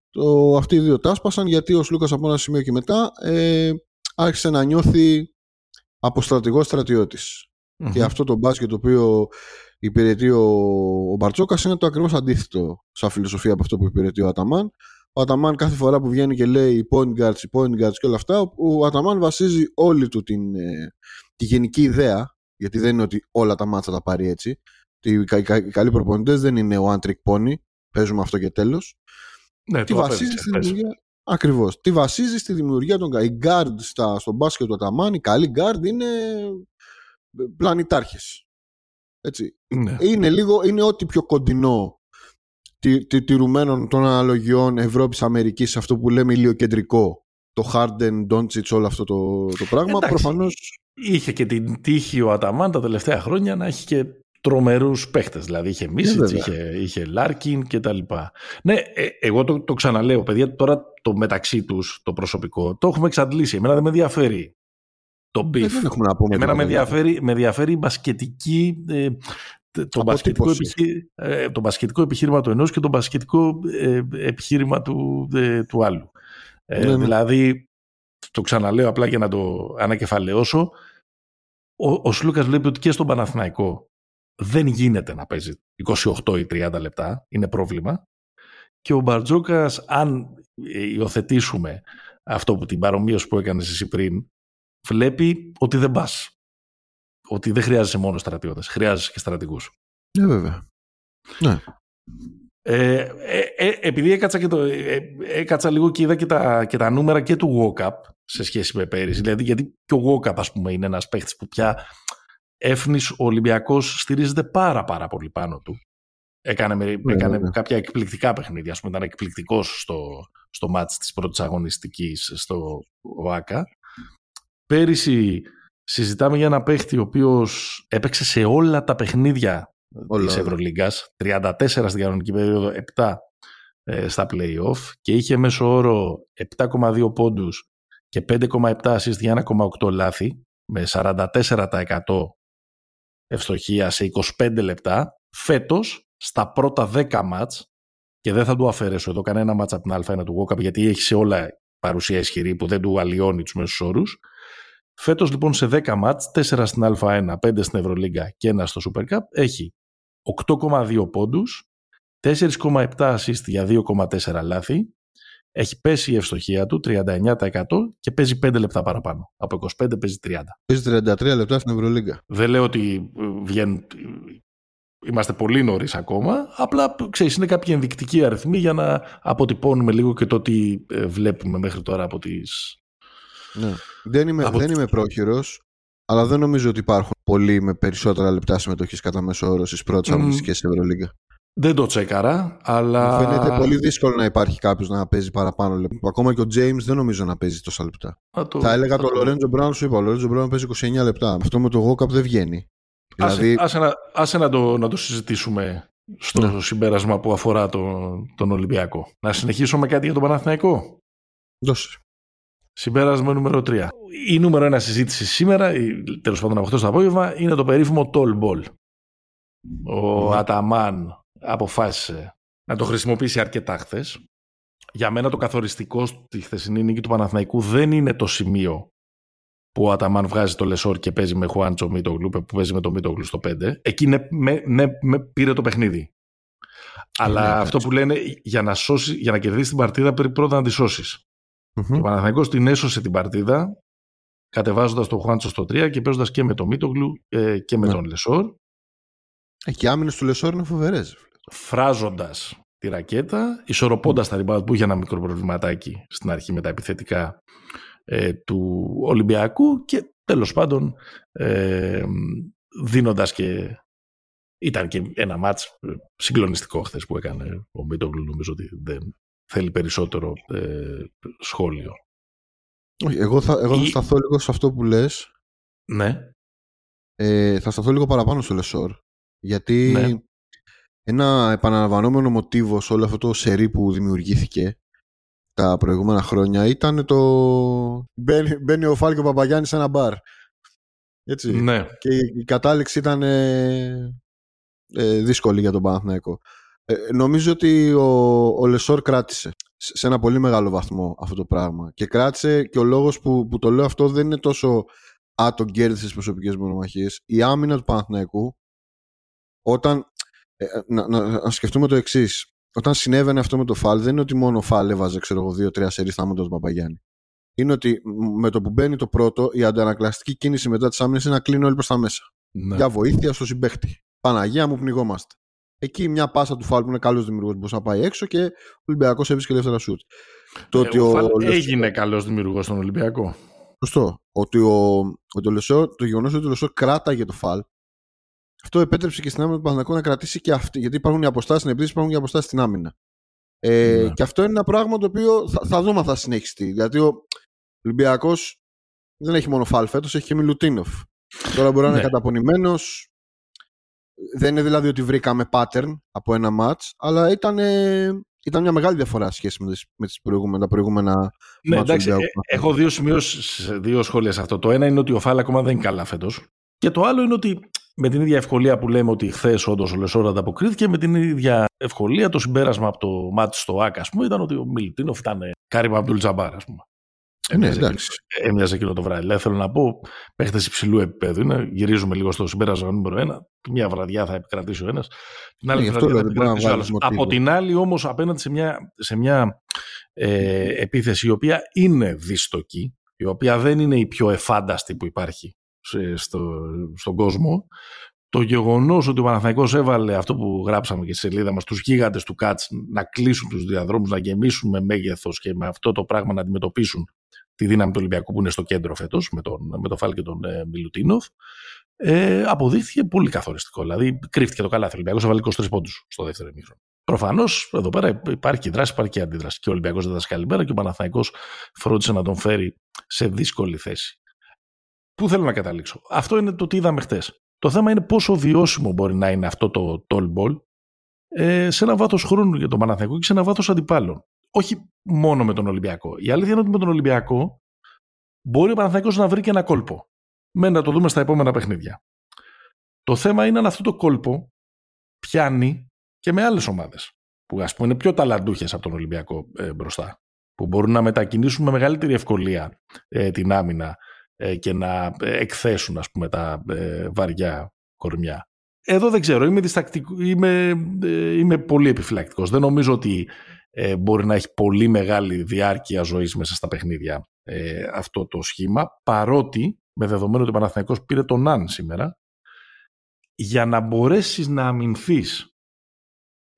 το, αυτοί οι δύο τάσπασαν γιατί ο Σλούκας από ένα σημείο και μετά ε, άρχισε να νιώθει από στρατηγό Και αυτό το μπάσκετ το οποίο υπηρετεί ο, ο Μπαρτσόκας είναι το ακριβώς αντίθετο σαν φιλοσοφία από αυτό που υπηρετεί ο Αταμάν. Ο Αταμάν κάθε φορά που βγαίνει και λέει point guards, point guards και όλα αυτά, ο Αταμάν βασίζει όλη του την, ε, τη γενική ιδέα, γιατί δεν είναι ότι όλα τα μάτσα τα πάρει έτσι. Οι, οι, οι καλοί προπονητές δεν είναι one trick pony, παίζουμε αυτό και τέλος. Ναι, τι βασίζεις στη δημιουργία. Ακριβώς. Τι βασίζεις στη δημιουργία των Οι guard στα, στο μπάσκετ του Αταμάν, οι καλοί guard είναι πλανητάρχε. Έτσι. Ναι. Είναι λίγο, είναι ό,τι πιο κοντινό τη, τη, τηρουμένων των αναλογιών Ευρώπης-Αμερικής αυτό που λέμε ηλιοκεντρικό το Harden, Doncic, όλο αυτό το, το πράγμα. Προφανώς... Είχε και την τύχη ο Αταμάν τα τελευταία χρόνια να έχει και τρομερούς παίχτες. Δηλαδή είχε Μίσιτς, είχε, είχε Λάρκιν και τα λοιπά. Ναι, ε, εγώ το, το ξαναλέω, παιδιά, τώρα το μεταξύ τους, το προσωπικό, το έχουμε εξαντλήσει. Εμένα δεν με ενδιαφέρει το beef. Ε, δεν έχουμε να πούμε. Εμένα με ενδιαφέρει, με ενδιαφέρει η μπασκετική... Ε, το μπασκετικό, επιχεί, ε, το μπασκετικό επιχείρημα του ενός και το μπασκετικό ε, επιχείρημα του, ε, του άλλου. Ε, ναι, ναι. Δηλαδή, το ξαναλέω απλά για να το ανακεφαλαιώσω, ο, ο Σλούκας βλέπει ότι και στον Παναθηναϊκό δεν γίνεται να παίζει 28 ή 30 λεπτά, είναι πρόβλημα. Και ο Μπαρτζόκας, αν υιοθετήσουμε αυτό που την παρομοίωση που έκανες εσύ πριν, βλέπει ότι δεν πας. Ότι δεν χρειάζεσαι μόνο στρατιώτες, χρειάζεσαι και στρατηγούς. Ναι, βέβαια. Ναι. Ε, ε, ε, επειδή έκατσα, και το, ε, έκατσα λίγο και είδα και τα, και τα νούμερα και του walk-up σε σχέση με πέρυσι. Δηλαδή, γιατί και ο walk-up, ας πούμε, είναι ένας παίχτης που πια Έφνης ο Ολυμπιακός στηρίζεται πάρα πάρα πολύ πάνω του. Έκανε, ναι, έκανε ναι. κάποια εκπληκτικά παιχνίδια. Ας πούμε, ήταν εκπληκτικός στο, στο μάτς της πρώτης αγωνιστικής στο ΟΑΚΑ. Πέρυσι συζητάμε για ένα παίχτη ο οποίος έπαιξε σε όλα τα παιχνίδια όλα, της Ευρωλίγκας. 34 στην κανονική περίοδο, 7 ε, στα play-off και είχε μέσο όρο 7,2 πόντους και 5,7 assist για 1,8 λάθη με 44% ευστοχία σε 25 λεπτά. Φέτος, στα πρώτα 10 μάτς, και δεν θα του αφαιρέσω εδώ κανένα μάτς από την Α1 του Walkup γιατί έχει σε όλα παρουσία ισχυρή που δεν του αλλοιώνει τους μέσους όρους. Φέτος λοιπόν σε 10 μάτς, 4 στην Α1, 5 στην Ευρωλίγκα και 1 στο Super Cup, έχει 8,2 πόντους, 4,7 assist για 2,4 λάθη, έχει πέσει η ευστοχία του 39% και παίζει 5 λεπτά παραπάνω. Από 25 παίζει 30. Παίζει 33 λεπτά στην Ευρωλίγκα. Δεν λέω ότι ε, βγαίνουν είμαστε πολύ νωρίς ακόμα. Απλά ξέρεις, είναι κάποιοι ενδεικτικοί αριθμοί για να αποτυπώνουμε λίγο και το τι ε, βλέπουμε μέχρι τώρα από τις. Ναι. Δεν είμαι, από... δεν είμαι πρόχειρος, αλλά δεν νομίζω ότι υπάρχουν πολλοί με περισσότερα λεπτά συμμετοχής κατά μέσο όρο στις πρώτες mm. αγωνιστικές Ευρωλίγκα. Δεν το τσέκαρα, αλλά. Μου φαίνεται πολύ δύσκολο να υπάρχει κάποιος να παίζει παραπάνω λεπτά. Ακόμα και ο James δεν νομίζω να παίζει τόσα λεπτά. Το... Θα έλεγα το Λορέντζο Μπράουν, σου είπα. Ο Λορέντζο Μπράουν παίζει 29 λεπτά. Αυτό με το Γόκαπ δεν βγαίνει. Δηλαδή... Άσε, να, άσε να, το, να το συζητήσουμε στο ναι. συμπέρασμα που αφορά τον, τον Ολυμπιακό. Να συνεχίσω με κάτι για τον Παναθηναϊκό; Δώσε. Συμπέρασμα νούμερο 3. Η νούμερο ένα συζήτηση σήμερα, τέλος πάντων από αυτό το απόγευμα, είναι το περίφημο Tall Ball. Ο mm. Αταμάν αποφάσισε να το χρησιμοποιήσει αρκετά χθες. Για μένα το καθοριστικό στη χθεσινή νίκη του Παναθηναϊκού δεν είναι το σημείο που ο Αταμάν βγάζει το Λεσόρ και παίζει με Χουάντσο Μίτογλου, που παίζει με το Μίτογλου στο 5. Εκεί ναι, με, με, με πήρε το παιχνίδι. Αλλά ναι, αυτό που λένε για να, σώσει, για να κερδίσει την παρτίδα πρέπει πρώτα να τη σώσεις. Mm-hmm. Ο Παναθηναϊκός την έσωσε την παρτίδα κατεβάζοντας τον Χουάντσο στο 3 και παίζοντας και με τον Μίτογλου ε, και με ναι. τον Λεσόρ. Και οι άμυνες του Λεσόρ είναι φοβερές. Φράζοντας τη ρακέτα, ισορροπώντας τα rebound που είχε ένα μικρό προβληματάκι στην αρχή με τα επιθετικά ε, του Ολυμπιακού και τέλος πάντων ε, δίνοντας και ήταν και ένα μάτς συγκλονιστικό χθες που έκανε ο Μίτογλου νομίζω ότι δεν θέλει περισσότερο ε, σχόλιο. Εγώ θα, εγώ θα σταθώ λίγο σε αυτό που λες. Ναι. Ε, θα σταθώ λίγο παραπάνω στο Λεσόρ. Γιατί ναι. Ένα επαναλαμβανόμενο μοτίβο σε όλο αυτό το σερί που δημιουργήθηκε τα προηγούμενα χρόνια ήταν το μπαίνει, μπαίνει ο Φαλ κι ο Παπαγιάννης σε ένα μπαρ. Έτσι. Ναι. Και η κατάληξη ήταν ε, ε, δύσκολη για τον Παναθηναϊκό. Ε, νομίζω ότι ο, ο Λεσόρ κράτησε σε ένα πολύ μεγάλο βαθμό αυτό το πράγμα. Και κράτησε και ο λόγος που, που το λέω αυτό δεν είναι τόσο «Α, τον κέρδισες στις προσωπικές μονομαχίες». Η άμυνα του Παναθηναϊκού όταν... Ε, να, να, να, σκεφτούμε το εξής. Όταν συνέβαινε αυτό με το Φαλ, δεν είναι ότι μόνο ο Φαλ έβαζε, ξέρω εγώ, δύο-τρία σερί θάματα του Παπαγιάννη. Είναι ότι με το που μπαίνει το πρώτο, η αντανακλαστική κίνηση μετά της άμυνας είναι να κλείνει όλοι προς τα μέσα. Ναι. Για βοήθεια στο συμπαίκτη. Παναγία μου πνιγόμαστε. Εκεί μια πάσα του Φαλ που είναι καλός δημιουργός μπορούσε να πάει έξω και ο Ολυμπιακός έβρισκε ελεύθερα σουτ. Το ε, ο, ο έγινε καλός δημιουργός στον Ολυμπιακό. Σωστό. Ότι ο, ότι ο Λεσόρ, το γεγονός ότι ο Λεσόρ κράταγε το Φαλ αυτό επέτρεψε και στην άμυνα του Παναθηναϊκού να κρατήσει και αυτή. Γιατί υπάρχουν οι αποστάσεις στην επίθεση, υπάρχουν οι αποστάσεις στην άμυνα. Ε, ναι. Και αυτό είναι ένα πράγμα το οποίο θα, θα δούμε αν θα συνεχιστεί. Γιατί ο Ολυμπιακός δεν έχει μόνο φάλ φέτος, έχει και Μιλουτίνοφ. Τώρα μπορεί να είναι ναι. καταπονημένος. δεν είναι δηλαδή ότι βρήκαμε pattern από ένα match, αλλά ήταν, ήταν μια μεγάλη διαφορά σχέση με, τις, με τις προηγούμενα, τα προηγούμενα ναι, εντάξει, ε, έχω δύο, σημείωσεις, δύο σχόλια σε αυτό. Το ένα είναι ότι ο Φάλ ακόμα δεν είναι καλά φέτος. Και το άλλο είναι ότι με την ίδια ευκολία που λέμε ότι χθες όντως ο Λεσόρα ανταποκρίθηκε, με την ίδια ευκολία το συμπέρασμα από το μάτι στο ΑΚ, ας πούμε, ήταν ότι ο Μιλτίνοφ ήταν κάριμα Αμπτούλ Τζαμπάρ, ας πούμε. Ναι, εντάξει. Έμοιαζε εκείνο το βράδυ. Δεν θέλω να πω παίχτες υψηλού επίπεδου. Είναι, γυρίζουμε λίγο στο συμπέρασμα νούμερο ένα. Μια βραδιά θα επικρατήσει ο ένας. Την άλλη ναι, βραδιά θα επικρατήσει ο άλλος. Από την άλλη, όμως, απέναντι σε μια, σε μια ε, επίθεση η οποία είναι δυστοκή, η οποία δεν είναι η πιο εφάνταστη που υπάρχει στο, στον κόσμο, το γεγονός ότι ο Παναθηναϊκός έβαλε αυτό που γράψαμε και στη σελίδα μας, τους γίγαντες του ΚΑΤΣ να κλείσουν τους διαδρόμους, να γεμίσουν με μέγεθος και με αυτό το πράγμα να αντιμετωπίσουν τη δύναμη του Ολυμπιακού που είναι στο κέντρο φέτος με τον, με τον Φάλ και τον ε, Μιλουτίνοφ, ε, αποδείχθηκε πολύ καθοριστικό. Δηλαδή, κρύφτηκε το καλάθι. Ο Ολυμπιακός έβαλε 23 πόντους στο δεύτερο ημίχρονο. Προφανώς εδώ πέρα υπάρχει και δράση, υπάρχει και αντίδραση. Και ο Ολυμπιακός δεν δάσκει καλή και ο Παναθαϊκό φρόντισε να τον φέρει σε δύσκολη θέση. Πού θέλω να καταλήξω. Αυτό είναι το τι είδαμε χτες. Το θέμα είναι πόσο βιώσιμο μπορεί να είναι αυτό το tall ball ε, σε ένα βάθος χρόνου για τον Παναθηναϊκό και σε ένα βάθος αντιπάλων. Όχι μόνο με τον Ολυμπιακό. Η αλήθεια είναι ότι με τον Ολυμπιακό μπορεί ο Παναθηναϊκός να βρει και ένα κόλπο. Μένει να το δούμε στα επόμενα παιχνίδια. Το θέμα είναι αν αυτό το κόλπο πιάνει και με άλλες ομάδες. Που ας πούμε είναι πιο ταλαντούχες από τον Ολυμπιακό ε, μπροστά. Που μπορούν να μετακινήσουν με μεγαλύτερη ευκολία ε, την άμυνα ε, και να εκθέσουν ας πούμε τα ε, βαριά κορμιά. Εδώ δεν ξέρω, είμαι, είμαι, ε, είμαι πολύ επιφυλακτικός. Δεν νομίζω ότι μπορεί να έχει πολύ μεγάλη διάρκεια ζωής μέσα στα παιχνίδια αυτό το σχήμα, παρότι με δεδομένο ότι ο Παναθηναϊκός πήρε τον Ναν σήμερα, για να μπορέσεις να αμυνθείς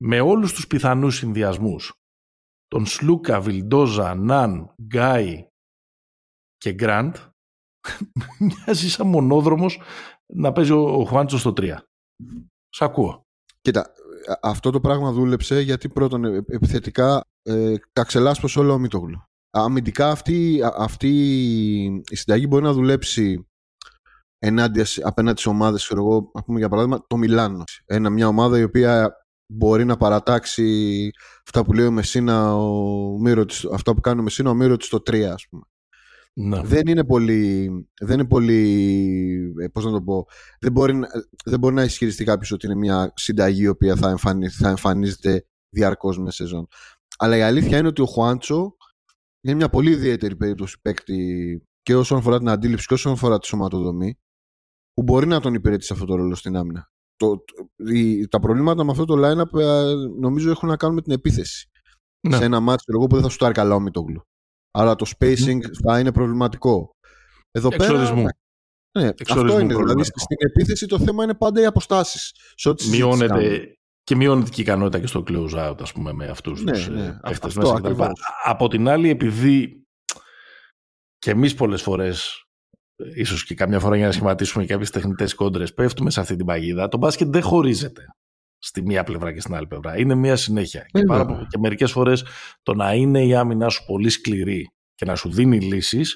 με όλους τους πιθανούς συνδυασμούς τον Σλούκα, Βιλντόζα, Ναν, Γκάι και Γκραντ μοιάζει σαν μονόδρομος να παίζει ο Χουάντσο στο 3. Σ' ακούω. Κοίτα, αυτό το πράγμα δούλεψε γιατί πρώτον ε, επιθετικά ε, ξελάσπωσε όλο ο Μητόγλου. Αμυντικά αυτή, αυτή η συνταγή μπορεί να δουλέψει ενάντια, απέναντι σε ομάδες, εγώ, πούμε για παράδειγμα, το Μιλάνο. Ένα, μια ομάδα η οποία μπορεί να παρατάξει αυτά που λέει ο Μεσίνα, ο αυτά που κάνει ο Μεσίνα, ο Μύρο στο 3, ας πούμε. Ναι. Δεν είναι πολύ. Δεν είναι πολύ. Ε, πώς να το πω. Δεν μπορεί, δεν μπορεί να ισχυριστεί κάποιος ότι είναι μια συνταγή η οποία θα, θα εμφανίζεται διαρκώς μες σεζόν. Αλλά η αλήθεια είναι ότι ο Χουάντσο είναι μια πολύ ιδιαίτερη περίπτωση παίκτη και όσον αφορά την αντίληψη και όσον αφορά τη σωματοδομή που μπορεί να τον υπηρετήσει αυτό το ρόλο στην άμυνα. Το, τα προβλήματα με αυτό το line-up ε, νομίζω έχουν να κάνουν με την επίθεση. Ναι. Σε ένα μάτσο που δεν θα σου το καλά ο Μητόγλου. Άρα το spacing θα είναι προβληματικό. Εδώ πέρα. Ναι, αυτό είναι. Δηλαδή στην επίθεση το θέμα είναι πάντα οι αποστάσεις. Μειώνεται και μειώνεται και η ικανότητα και στο close out, ας πούμε, με αυτούς ναι, τους ναι, ε, μέσα Από την άλλη, επειδή και εμείς πολλές φορές, ίσως και καμιά φορά για να σχηματίσουμε κάποιες τεχνητές κόντρες, πέφτουμε σε αυτή την παγίδα, το μπάσκετ δεν χωρίζεται στη μία πλευρά και στην άλλη πλευρά. Είναι μία συνέχεια. Και, πάρα, και μερικές φορές το να είναι η άμυνά σου πολύ σκληρή και να σου δίνει λύσεις,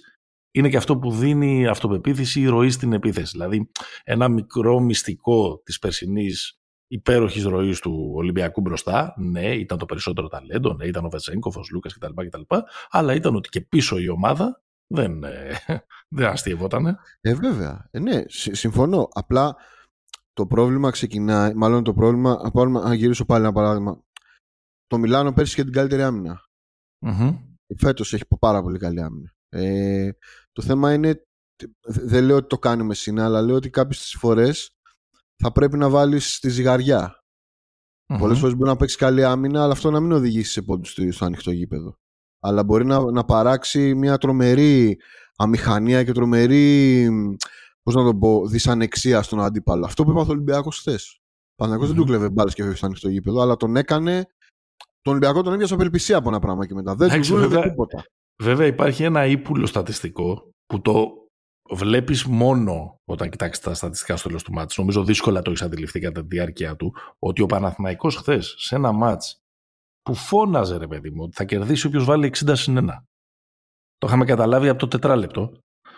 είναι και αυτό που δίνει αυτοπεποίθηση ή ροή στην επίθεση. Δηλαδή, ένα μικρό μυστικό της περσινής υπέροχης ροής του Ολυμπιακού μπροστά. Ναι, ήταν το περισσότερο ταλέντο, ναι, ήταν ο Βετσέγκοφ, ο Λούκας κτλ, κτλ. Αλλά ήταν ότι και πίσω η ομάδα δεν, ε, δεν αστείευότανε. Ε, βέβαια. Ε, ναι, συμφωνώ. Απλά το πρόβλημα ξεκινάει, μάλλον το πρόβλημα, να γυρίσω πάλι ένα παράδειγμα. Το Μιλάνο πέρσι είχε την καλύτερη άμυνα. Mm-hmm. Φέτος έχει πάρα πολύ καλή άμυνα. Ε, το θέμα είναι, δεν λέω ότι το κάνει με σύνα, αλλά λέω ότι κάποιες τις φορές θα πρέπει να βάλεις τη ζυγαριά. Mm-hmm. Πολλές φορές μπορεί να παίξει καλή άμυνα, αλλά αυτό να μην οδηγήσει σε πόντους στο ανοιχτό γήπεδο. Αλλά μπορεί να, να παράξει μια τρομερή αμηχανία και τρομερή πώς να το πω, δυσανεξία στον αντίπαλο. Αυτό που είπε ο Ολυμπιακός χθες. Ο mm δεν του κλέβε μπάλες και όχι στο ανοιχτό γήπεδο, αλλά τον έκανε. Τον Ολυμπιακό τον έβγαζε απελπισία από ένα πράγμα και μετά. Δεν του δούλευε τίποτα. Βέβαια υπάρχει ένα ύπουλο στατιστικό που το βλέπεις μόνο όταν κοιτάξεις τα στατιστικά στο τέλος του μάτς. Νομίζω δύσκολα το έχεις αντιληφθεί κατά τη διάρκεια του ότι ο Παναθηναϊκός χθες σε ένα μάτς που φώναζε ρε παιδί μου ότι θα κερδίσει όποιος βάλει 60 συν 1. Το είχαμε καταλάβει από το τετράλεπτο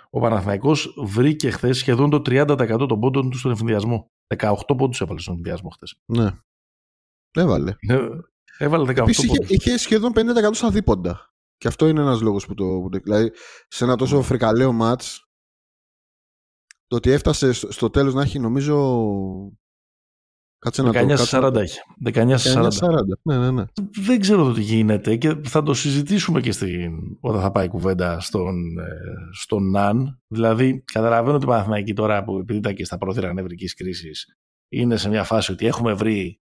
ο Παναθηναϊκός βρήκε χθες σχεδόν το 30% των πόντων του στον εφηδιασμό. 18 πόντους έβαλε στον ενδιασμό χθες. Ναι. Έβαλε. Ε, έβαλε 18 Επίσης πόντους. είχε, είχε σχεδόν 50% στα δίποντα. Και αυτό είναι ένας λόγος που το... που το- Δηλαδή, σε ένα τόσο φρικαλαίο μάτς, το ότι έφτασε στο, στο τέλος να έχει, νομίζω... Κάτσε να το... 19 κάτσε να 40 το- έχει. 19 19 40. 40. Ναι, ναι, ναι. Δεν ξέρω το τι γίνεται και θα το συζητήσουμε και στην, όταν θα πάει η κουβέντα στον, ε, στον ΝΑΝ. Δηλαδή, καταλαβαίνω ότι η Παναθηναϊκή τώρα που επειδή ήταν και στα πρόθυρα νευρικής κρίσης είναι σε μια φάση ότι έχουμε βρει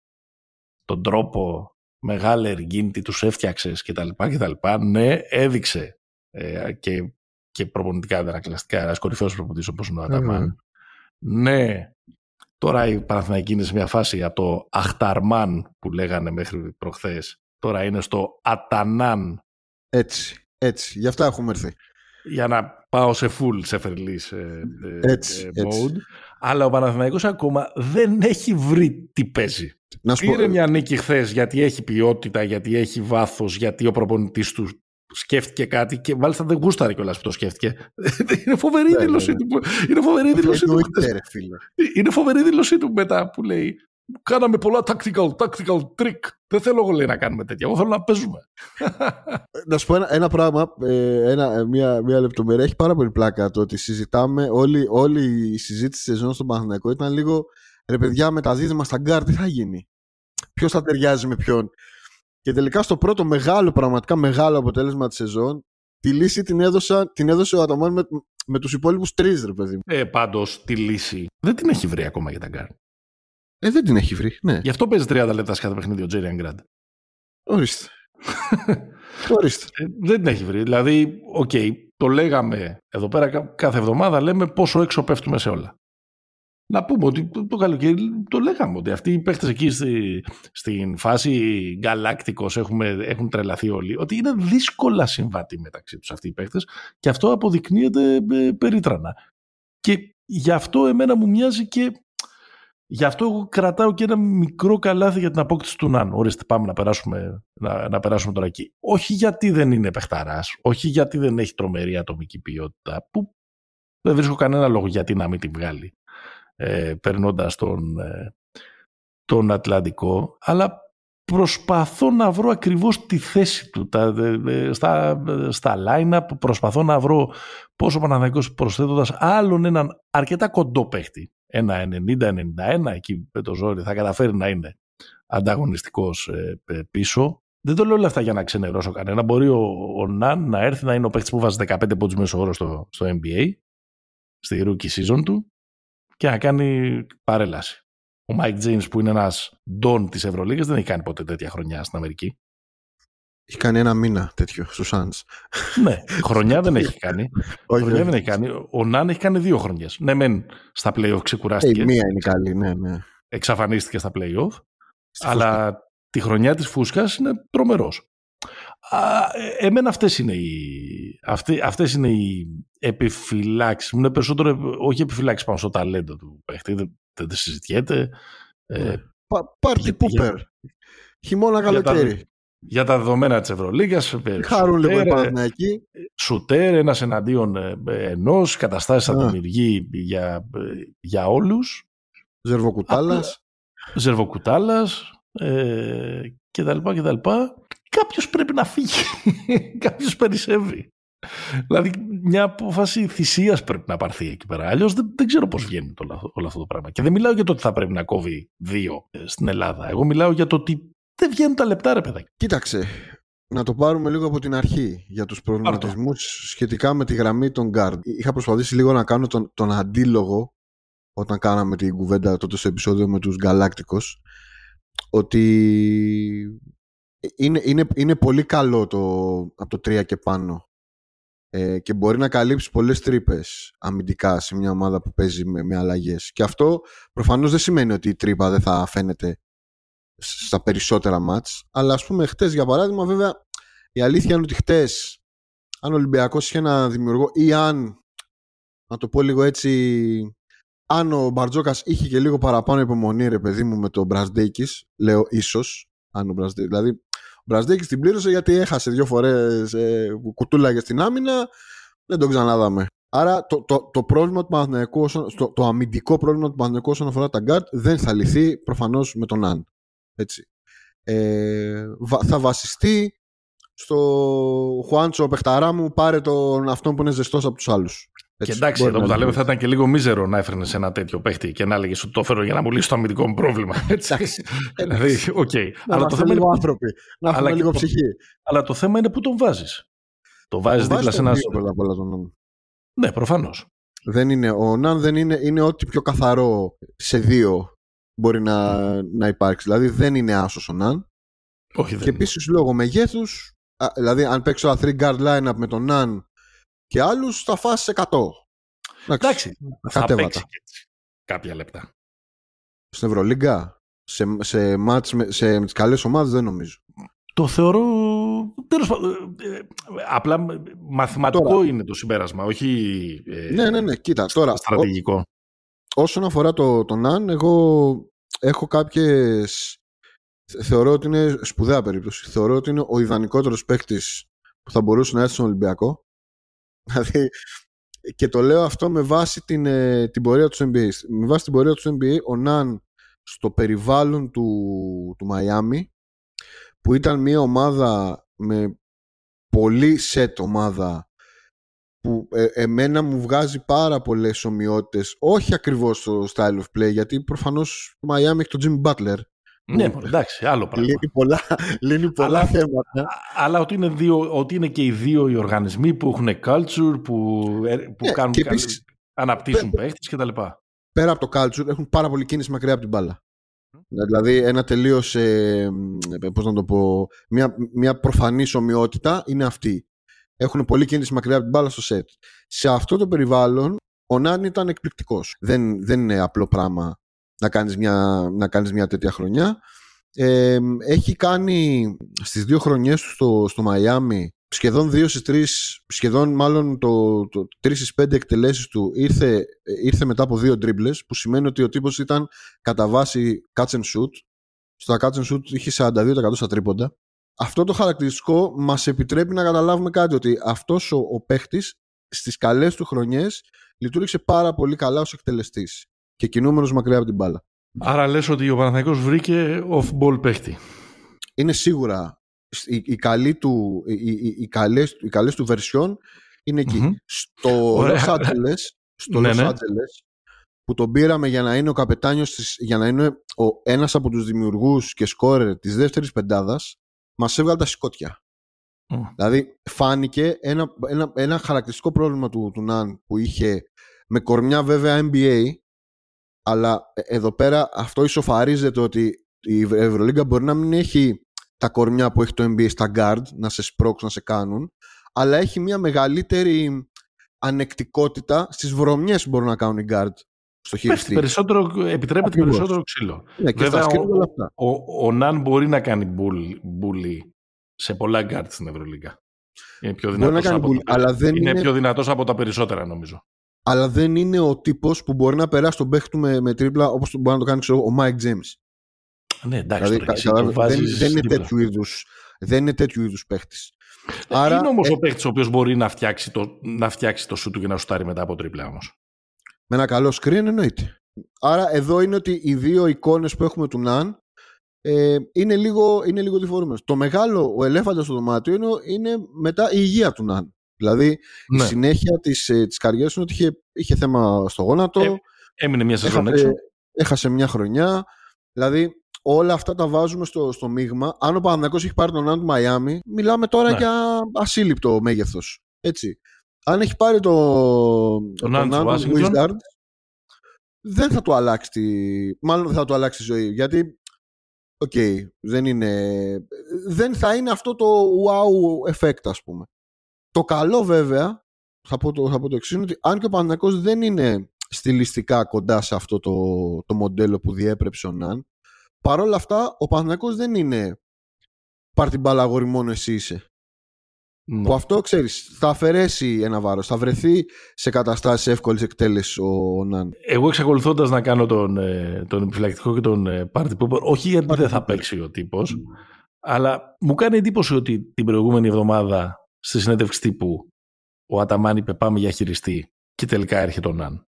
τον τρόπο μεγάλη εργίνη, τι τους έφτιαξες κτλ. κτλ. Ναι, έδειξε ε, και, και προπονητικά αντανακλαστικά ένας κορυφαίος προπονητής όπως είναι ο Αταμάν. Ναι, τώρα η Παναθηναϊκή είναι σε μια φάση από το Αχταρμάν που λέγανε μέχρι προχθές. Τώρα είναι στο Ατανάν Έτσι, έτσι. Γι' αυτά έχουμε έρθει. για να πάω σε full σε φερλής ε, ε, Έτσι, ε, έτσι. mode. Αλλά ο Παναθηναϊκός ακόμα δεν έχει βρει τι παίζει. Να σου πω, Πήρε μια νίκη χθες γιατί έχει ποιότητα, γιατί έχει βάθος, γιατί ο προπονητής του σκέφτηκε κάτι και μάλιστα δεν γούσταρε κιόλας που το σκέφτηκε. είναι φοβερή η Ναι, δήλωσή ναι. του. που- Είναι φοβερή η δήλωσή του. χθες. εννοείται, ρε φίλε. Είναι φοβερή η δήλωσή του μετά που λέει Κάναμε πολλά tactical, tactical trick. Δεν θέλω εγώ λέει, να κάνουμε τέτοια. Εγώ θέλω να παίζουμε. Να σου πω ένα, ένα πράγμα, ε, ένα, ε, μια, μια λεπτομέρεια. Έχει πάρα πολύ πλάκα το ότι συζητάμε, όλη, όλη η συζήτηση της σεζόν στον Παναθηναϊκό ήταν λίγο ρε παιδιά με τα δίδυμα στα γκάρ τι θα γίνει; Ποιος θα ταιριάζει με ποιον; Και τελικά στο πρώτο μεγάλο, πραγματικά μεγάλο αποτέλεσμα της σεζόν, τη λύση την, έδωσα, την έδωσε ο Αταμάν με, με τους υπόλοιπους τρεις, ρε παιδί μου. Ε, Πάντως τη λύση δεν την έχει βρει ακόμα για τα γκάρ. Ε, δεν την έχει βρει. Ναι, Γι' αυτό παίζει 30 λεπτά σε κάθε παιχνίδι ο Τζέριαν Γκραντ. ορίστε. ορίστε. Ε, δεν την έχει βρει. Δηλαδή, οκ, το λέγαμε εδώ πέρα κα- κάθε εβδομάδα, λέμε πόσο έξω πέφτουμε σε όλα. Να πούμε ότι το, το καλοκαίρι το λέγαμε ότι αυτοί οι παίχτες εκεί στη, στην φάση galácticos έχουμε, έχουν τρελαθεί όλοι, ότι είναι δύσκολα συμβατοί μεταξύ τους αυτοί οι παίχτες και αυτό αποδεικνύεται ε, περίτρανα. Και γι' αυτό εμένα μου μοιάζει και Γι' αυτό εγώ κρατάω και ένα μικρό καλάθι για την απόκτηση του Ναν. Ορίστε, πάμε να περάσουμε, να, να περάσουμε τώρα εκεί. Όχι γιατί δεν είναι παιχταράς, όχι γιατί δεν έχει τρομερή ατομική ποιότητα, που δεν βρίσκω κανένα λόγο γιατί να μην τη βγάλει ε, περνώντας τον, ε, τον Ατλαντικό, αλλά προσπαθώ να βρω ακριβώς τη θέση του τα, ε, ε, στα, ε, στα line-up, προσπαθώ να βρω πώς ο Παναθηναϊκός προσθέτοντας άλλον έναν αρκετά κοντό παίχτη, ένα 90-91 εκεί με το ζόρι θα καταφέρει να είναι ανταγωνιστικός ε, ε, πίσω. Δεν το λέω όλα αυτά για να ξενερώσω κανένα. Μπορεί ο, ο Ναν να έρθει να είναι ο παίχτης που βάζει 15 πόντους μέσο όρο στο, στο NBA, στη rookie season του και να κάνει παρέλαση. Ο Mike James που είναι ένας ντόν της Ευρωλίγας δεν έχει κάνει ποτέ τέτοια χρονιά στην Αμερική. Έχει κάνει ένα μήνα τέτοιο στου Suns. ναι, χρονιά δεν έχει κάνει. Όχι, χρονιά όχι. δεν έχει κάνει. Ο Ναν έχει κάνει δύο χρονιές. Ναι, μεν στα play-off Ε, ξεκουράστηκε. η μία είναι καλή, ναι, ναι. εξαφανίστηκε στα play-off, Στη αλλά τη χρονιά της φούσκας είναι τρομερός. Α, ε, εμένα αυτές είναι οι, αυτές, αυτές είναι οι επιφυλάξεις μου. Είναι περισσότερο, όχι επιφυλάξεις πάνω στο ταλέντο του παίχτη, δεν, δεν, δεν συζητιέται. Ε, Ναι. Πα- Πάρτι για- πούπερ. Χειμώνα για τα- καλοκαίρι. για τα δεδομένα της Ευρωλίγας, ε, Χαρούν λίγο οι σουτέρ, ε, Παναθηναϊκοί. σουτέρ, ένας εναντίον ε, ενός, καταστάσεις θα Α. δημιουργεί για, ε, για όλους. Ζερβοκουτάλας. Ζερβοκουτάλας ε, και τα λοιπά και τα λοιπά. Κάποιος πρέπει να φύγει. Κάποιος περισσεύει. Δηλαδή μια απόφαση θυσίας πρέπει να πάρθει εκεί πέρα. Αλλιώς δεν, δεν ξέρω πώς βγαίνει το, όλο- όλο αυτό το πράγμα. Και δεν μιλάω για το ότι θα πρέπει να κόβει δύο ε, στην Ελλάδα. Εγώ μιλάω για το ότι δεν βγαίνουν τα λεπτά ρε παιδάκι. Κοίταξε, να το πάρουμε λίγο από την αρχή για τους προβληματισμούς σχετικά με τη γραμμή των guard. Είχα προσπαθήσει λίγο να κάνω τον, τον αντίλογο όταν κάναμε την κουβέντα τότε στο επεισόδιο με τους Γκαλάκτικος ότι είναι, είναι, είναι πολύ καλό το, από το 3 και πάνω ε, και μπορεί να καλύψει πολλές τρύπες αμυντικά σε μια ομάδα που παίζει με, με αλλαγές. Και αυτό προφανώς δεν σημαίνει ότι η τρύπα δεν θα φαίνεται στα περισσότερα μάτς αλλά ας πούμε χτες για παράδειγμα βέβαια η αλήθεια είναι ότι χτες αν ο Ολυμπιακός είχε ένα δημιουργό ή αν να το πω λίγο έτσι αν ο Μπαρτζόκας είχε και λίγο παραπάνω υπομονή ρε παιδί μου με τον Μπρασδέκης λέω ίσως αν ο Μπρασδέκης, δηλαδή ο Μπρασδέκης την πλήρωσε γιατί έχασε δύο φορές ε, που κουτούλαγες στην άμυνα δεν τον ξανάδαμε. Άρα το, το, το πρόβλημα του Παναθηναϊκού, το, το αμυντικό πρόβλημα του Παναθηναϊκού όσον αφορά τα γκάρτ δεν θα λυθεί προφανώς με τον Ναν. Έτσι. Ε, θα βασιστεί στο Χουάντσο, παίχτρα μου, πάρε τον αυτόν που είναι ζεστός από τους άλλους. Έτσι, και εντάξει, εδώ που τα λέμε θα ήταν και λίγο μίζερο να έφερνες ένα τέτοιο παίχτη και να έλεγες ότι το έφερω για να μου λύσει το αμυντικό μου πρόβλημα. Έτσι. δηλαδή, okay. αλλά το θέμα είναι. Άνθρωποι, να έχουμε λίγο ψυχή. Αλλά το θέμα είναι πού τον βάζεις. Τον βάζεις δίπλα σε ένα. Ναι, προφανώς. Δεν είναι, ο Ναν δεν είναι, είναι ό,τι πιο καθαρό σε δυάρι μπορεί να, να υπάρξει. Δηλαδή δεν είναι άσος ο Ναν. Όχι, και επίσης λόγω μεγέθους, δηλαδή αν παίξω ένα 3 guard lineup με τον Ναν και άλλους, θα φας 100. Εντάξει, θα παίξει κάποια λεπτά. Στην Ευρωλίγκα, σε, σε, μάτς, με, σε, με τις καλές ομάδες δεν νομίζω. Το θεωρώ τέλος ε, ε, απλά μαθηματικό είναι το συμπέρασμα, όχι ε, ναι, ναι, ναι, κοίτα, τώρα, στρατηγικό. Ό, όσον αφορά το, τον Αν, εγώ έχω κάποιες... Θεωρώ ότι είναι σπουδαία περίπτωση. Θεωρώ ότι είναι ο ιδανικότερος παίκτης που θα μπορούσε να έρθει στον Ολυμπιακό. Δηλαδή, και το λέω αυτό με βάση την, την πορεία τους NBA. Με βάση την πορεία τους NBA, ο Ναν στο περιβάλλον του, του Μαϊάμι που ήταν μια ομάδα με πολύ σετ ομάδα που ε, εμένα μου βγάζει πάρα πολλές ομοιότητες όχι ακριβώς στο style of play γιατί προφανώς το Miami έχει τον Jimmy Butler ναι, εντάξει, άλλο πράγμα. Λύνει πολλά, λύνει πολλά αλλά, θέματα. Αλλά ότι είναι, δύο, ότι είναι και οι δύο οι οργανισμοί που έχουν culture, που, ε, που ναι, κάνουν, επίσης, αναπτύσσουν παίχτες κτλ. Πέρα από το culture έχουν πάρα πολύ κίνηση μακριά από την μπάλα. Δηλαδή ένα τελείως, ε, πώς να το πω, μια, μια προφανής ομοιότητα είναι αυτή. Έχουν πολύ κίνηση μακριά από την μπάλα στο σετ. Σε αυτό το περιβάλλον ο Νάν ήταν εκπληκτικός. Δεν, δεν είναι απλό πράγμα να κάνεις μια, να κάνεις μια τέτοια χρονιά. Ε, έχει κάνει στις δύο χρονιές του στο, στο Μαϊάμι σχεδόν 2 στις 3, σχεδόν μάλλον το, το 3 στις 5 εκτελέσεις του ήρθε, ήρθε μετά από δύο τρίμπλε, που σημαίνει ότι ο τύπος ήταν κατά βάση catch and shoot. Στο catch and shoot είχε 42% στα τρίποντα. Αυτό το χαρακτηριστικό μας επιτρέπει να καταλάβουμε κάτι, ότι αυτός ο, ο παίχτης στις καλές του χρονιές λειτουργήσε πάρα πολύ καλά ως εκτελεστής και κινούμενος μακριά από την μπάλα. Άρα λες ότι ο Παναθηναϊκός βρήκε off-ball παίχτη. Είναι σίγουρα οι, οι, καλοί του, οι, οι, οι, καλές, οι καλές του version είναι εκεί. Στο Los Angeles, στο ναι, Los ναι. Angeles που τον πήραμε για να είναι ο καπετάνιος της, για να είναι ο, ένας από τους δημιουργούς και σκόρερ της δεύτερης πεντάδας μας έβγαλε τα σηκώτια. Δηλαδή φάνηκε ένα, ένα, ένα χαρακτηριστικό πρόβλημα του, του Ναν που είχε με κορμιά βέβαια NBA αλλά ε, εδώ πέρα αυτό ισοφαρίζεται ότι η Ευρωλίγκα μπορεί να μην έχει τα κορμιά που έχει το NBA στα guard να σε σπρώξουν, να σε κάνουν αλλά έχει μια μεγαλύτερη ανεκτικότητα στις βρωμιές που μπορούν να κάνουν οι guard στο χειριστή. Περισσότερο, επιτρέπεται Ακριβώς. περισσότερο ξύλο. Ναι, και Βέβαια, ο, ο, ο, ο, Ναν μπορεί να κάνει bully σε πολλά guard στην Ευρωλίγκα. Είναι πιο δυνατός, από, bully, αλλά δεν είναι, είναι πιο δυνατός από τα περισσότερα νομίζω. Αλλά δεν είναι ο τύπος που μπορεί να περάσει τον παίχτη του με, με τρίπλα όπως μπορεί να το κάνει ξέρω, ο Mike James. Ναι, εντάξει, δηλαδή, τώρα, δεν, δεν, είναι τέτοιου είδους, δεν είναι τέτοιου είδους παίχτης. Ε, Άρα, είναι όμως ε... ο παίχτης ο οποίος μπορεί να φτιάξει το, να φτιάξει το σου του και να σουτάρει μετά από τρίπλα όμως. Με ένα καλό screen εννοείται. Άρα εδώ είναι ότι οι δύο εικόνες που έχουμε του Ναν ε, είναι λίγο, είναι λίγο διφορούμενες. Το μεγάλο, ο ελέφαντας στο δωμάτιο είναι, είναι μετά η υγεία του Ναν. Δηλαδή ναι. η συνέχεια της, ε, της καριέρας είναι ότι είχε, είχε θέμα στο γόνατο. Ε, έμεινε μια σεζόν έξω. Έχασε μια χρονιά. Δηλαδή όλα αυτά τα βάζουμε στο, στο μείγμα. Αν ο Παναθηναϊκός έχει πάρει τον Ναν του Μαϊάμι, μιλάμε τώρα ναι. για ασύλληπτο μέγεθος. Έτσι. Αν έχει πάρει το, τον, τον Ναν των Wizards, δεν θα του αλλάξει τη... Μάλλον δεν θα του αλλάξει τη ζωή. Γιατί, οκ, okay, δεν είναι... Δεν θα είναι αυτό το wow effect, ας πούμε. Το καλό βέβαια, θα πω το, θα πω το εξής, είναι ότι αν και ο Παναθηναϊκός δεν είναι στιλιστικά κοντά σε αυτό το, το μοντέλο που διέπρεψε ο Ναν, Παρ' όλα αυτά, ο Παναθηναϊκός δεν είναι πάρ την μπάλα αγόρι μόνο εσύ είσαι. Ναι. Που αυτό ξέρεις, θα αφαιρέσει ένα βάρος, θα βρεθεί σε καταστάσεις εύκολης εκτέλεσης ο Ναν. Εγώ εξακολουθώντας να κάνω τον, ε, τον επιφυλακτικό και τον ε, party pooper, όχι γιατί δεν θα παίξει ο τύπος, αλλά μου κάνει εντύπωση ότι την προηγούμενη εβδομάδα στη συνέντευξη τύπου ο Αταμάν είπε πάμε για χειριστή και τελικά έρχεται ο Ναν.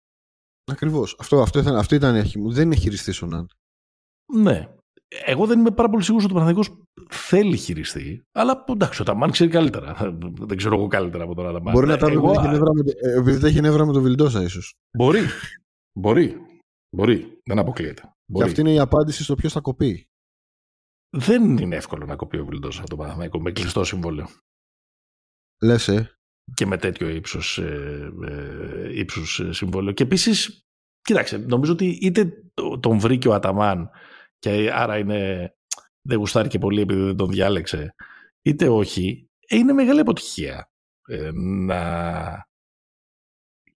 Ακριβώς. Αυτό, αυτό, ήταν, αυτό ήταν η αρχή μου. Δεν είναι χειριστής ο Ναν. Ναι. Εγώ δεν είμαι πάρα πολύ σίγουρος ότι ο Παναθηναϊκός θέλει χειριστή, αλλά εντάξει, ο Ταμάν ξέρει καλύτερα. Δεν ξέρω εγώ καλύτερα από τον Αταμάν. Μπορεί να τα εγώ... επειδή έχει νεύρα με τον Βιλντόσα, ίσως. Μπορεί. Μπορεί. Μπορεί. Δεν αποκλείεται. Μπορεί. Και αυτή είναι η απάντηση στο ποιος θα κοπεί. Δεν είναι εύκολο να κοπεί ο Βιλντόσα από τον Παναθηναϊκό με κλειστό συμβόλαιο. Λες, ε. Και με τέτοιο ύψος ε, ε, ύψους ε, συμβόλαιο. Και επίσης, κοιτάξτε, νομίζω ότι είτε τον βρήκε ο Αταμάν και άρα είναι, δεν γουστάρει και πολύ επειδή δεν τον διάλεξε, είτε όχι, είναι μεγάλη αποτυχία ε, να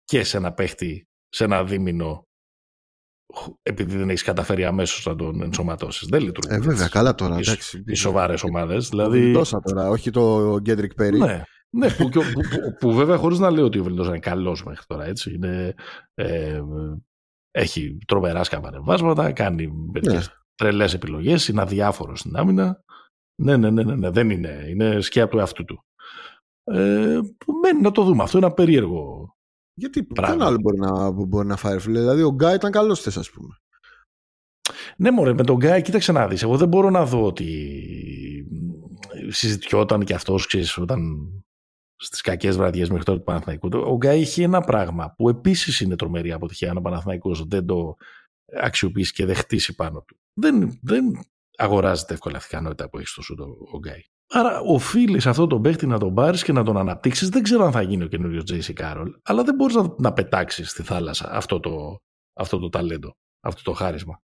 και σε ένα παίχτη σε ένα δίμηνο επειδή δεν έχεις καταφέρει αμέσως να τον ενσωματώσεις. Δεν λειτουργεί. Ε, βέβαια, καλά τώρα. Οι, σοβαρές ομάδες. Δηλαδή... Τόσα τώρα, όχι το Γκέντρικ Πέρι. Ναι, ναι που, που, που, που, βέβαια χωρίς να λέω ότι ο Βελντόσα είναι καλός μέχρι τώρα. Έτσι. Είναι, ε, έχει τρομερά σκαμπανεβάσματα, κάνει ναι τρελές επιλογές, είναι αδιάφορος στην άμυνα. Ναι, ναι, ναι, ναι, ναι, δεν είναι. Είναι σκιά του εαυτού του. Ε, μένει να το δούμε. Αυτό είναι ένα περίεργο. Γιατί ποιον άλλο μπορεί να, μπορεί να φάει, φίλε; Δηλαδή, ο Γκάι ήταν καλός θες, ας πούμε. Ναι, μωρέ, με τον Γκάι, κοίταξε να δεις. Εγώ δεν μπορώ να δω ότι συζητιόταν και αυτός, ξέρεις, όταν στις κακές βραδιές μέχρι τώρα του Παναθηναϊκού. Ο Γκάι έχει ένα πράγμα που επίσης είναι τρομερή αποτυχία αν ο Παναθηναϊκός δεν το αξιοποιήσει και δεν χτίσει πάνω του δεν, δεν αγοράζεται εύκολα αυτή η ικανότητα που έχει στο σούτο ο Γκάι. Άρα οφείλεις αυτό τον παίχτη να τον πάρεις και να τον αναπτύξεις. Δεν ξέρω αν θα γίνει ο καινούριος Τζέισι Κάρολ, αλλά δεν μπορείς να, να πετάξεις στη θάλασσα αυτό το, αυτό το ταλέντο, αυτό το χάρισμα.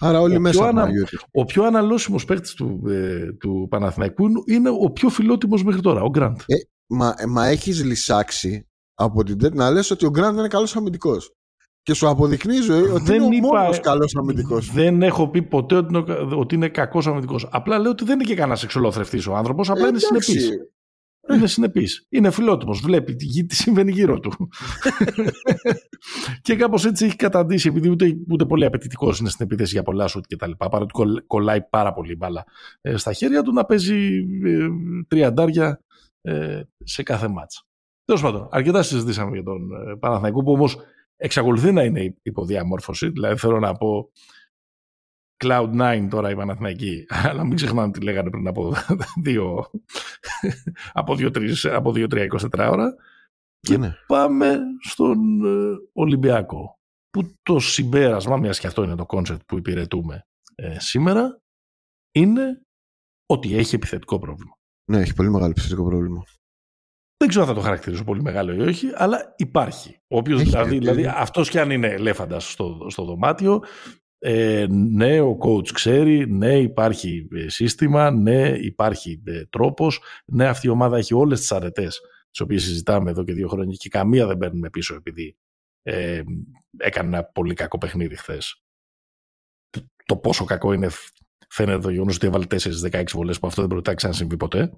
Άρα όλοι ο μέσα πιο ανα... Ο πιο αναλώσιμος παίχτης του, ε, του Παναθηναϊκού είναι ο πιο φιλότιμος μέχρι τώρα, ο Γκραντ. Ε, μα, μα έχεις λυσάξει από την να λες ότι ο Γκραντ είναι καλός αμυντικός και σου αποδεικνύει ζωή ότι δεν είναι ο μόνος καλός αμυντικός. Δεν έχω πει ποτέ ότι είναι, ότι είναι κακός αμυντικός. Απλά λέω ότι δεν είναι και κανένας εξολοθρευτής ο άνθρωπος, απλά είναι συνεπής. Είναι συνεπής. Είναι φιλότιμος. Βλέπει τι συμβαίνει γύρω του. και κάπως έτσι έχει καταντήσει, επειδή ούτε, ούτε πολύ απαιτητικός είναι στην επίθεση για πολλά σουτ κτλ. Παρότι κολλάει πάρα πολύ μπάλα ε, στα χέρια του να παίζει ε, τριαντάρια ε, σε κάθε ματς. Τέλος πάντων, αρκετά συζητήσαμε για τον ε, Παναθηναϊκό που όμως εξακολουθεί να είναι υπό διαμόρφωση. Δηλαδή θέλω να πω cloud nine τώρα οι Παναθηναϊκοί, αλλά μην ξεχνάμε τι λέγανε πριν από δύο, από από 2-3-24 ώρα. Και ναι. πάμε στον ε, Ολυμπιακό. Που το συμπέρασμα, μιας και αυτό είναι το κόνσεπτ που υπηρετούμε ε, σήμερα, είναι ότι έχει επιθετικό πρόβλημα. Ναι, έχει πολύ μεγάλο επιθετικό πρόβλημα. Δεν ξέρω αν θα το χαρακτηρίσω πολύ μεγάλο ή όχι, αλλά υπάρχει. Όποιος, δηλαδή, δηλαδή αυτός και αν είναι ελέφαντας στο, στο δωμάτιο, ε, ναι, ο coach ξέρει, ναι, υπάρχει ε, σύστημα, ναι, υπάρχει ε, τρόπος, ναι, αυτή η ομάδα έχει όλες τις αρετές τις οποίες συζητάμε εδώ και δύο χρόνια και καμία δεν παίρνουμε πίσω επειδή ε, έκανε ένα πολύ κακό παιχνίδι χθες. Το πόσο κακό είναι φαίνεται το γεγονός ότι έβαλε 4-16 βολές που αυτό δεν πρόκειται να ξανασυμβεί ποτέ.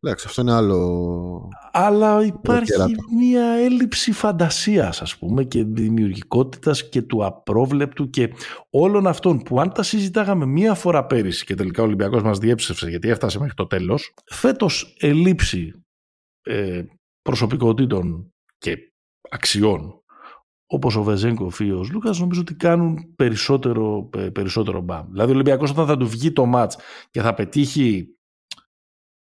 Εντάξει, αυτό είναι άλλο. Αλλά υπάρχει μια έλλειψη φαντασίας ας πούμε και δημιουργικότητας και του απρόβλεπτου και όλων αυτών που αν τα συζητάγαμε μία φορά πέρυσι και τελικά ο Ολυμπιακός μας διέψευσε γιατί έφτασε μέχρι το τέλος φέτος ελλείψη ε, προσωπικότητων και αξιών όπως ο Βεζέγκοφ ή ο Λούκας νομίζω ότι κάνουν περισσότερο, ε, περισσότερο μπαμ. Δηλαδή ο Ολυμπιακός όταν θα του βγει το μάτς και θα πετύχει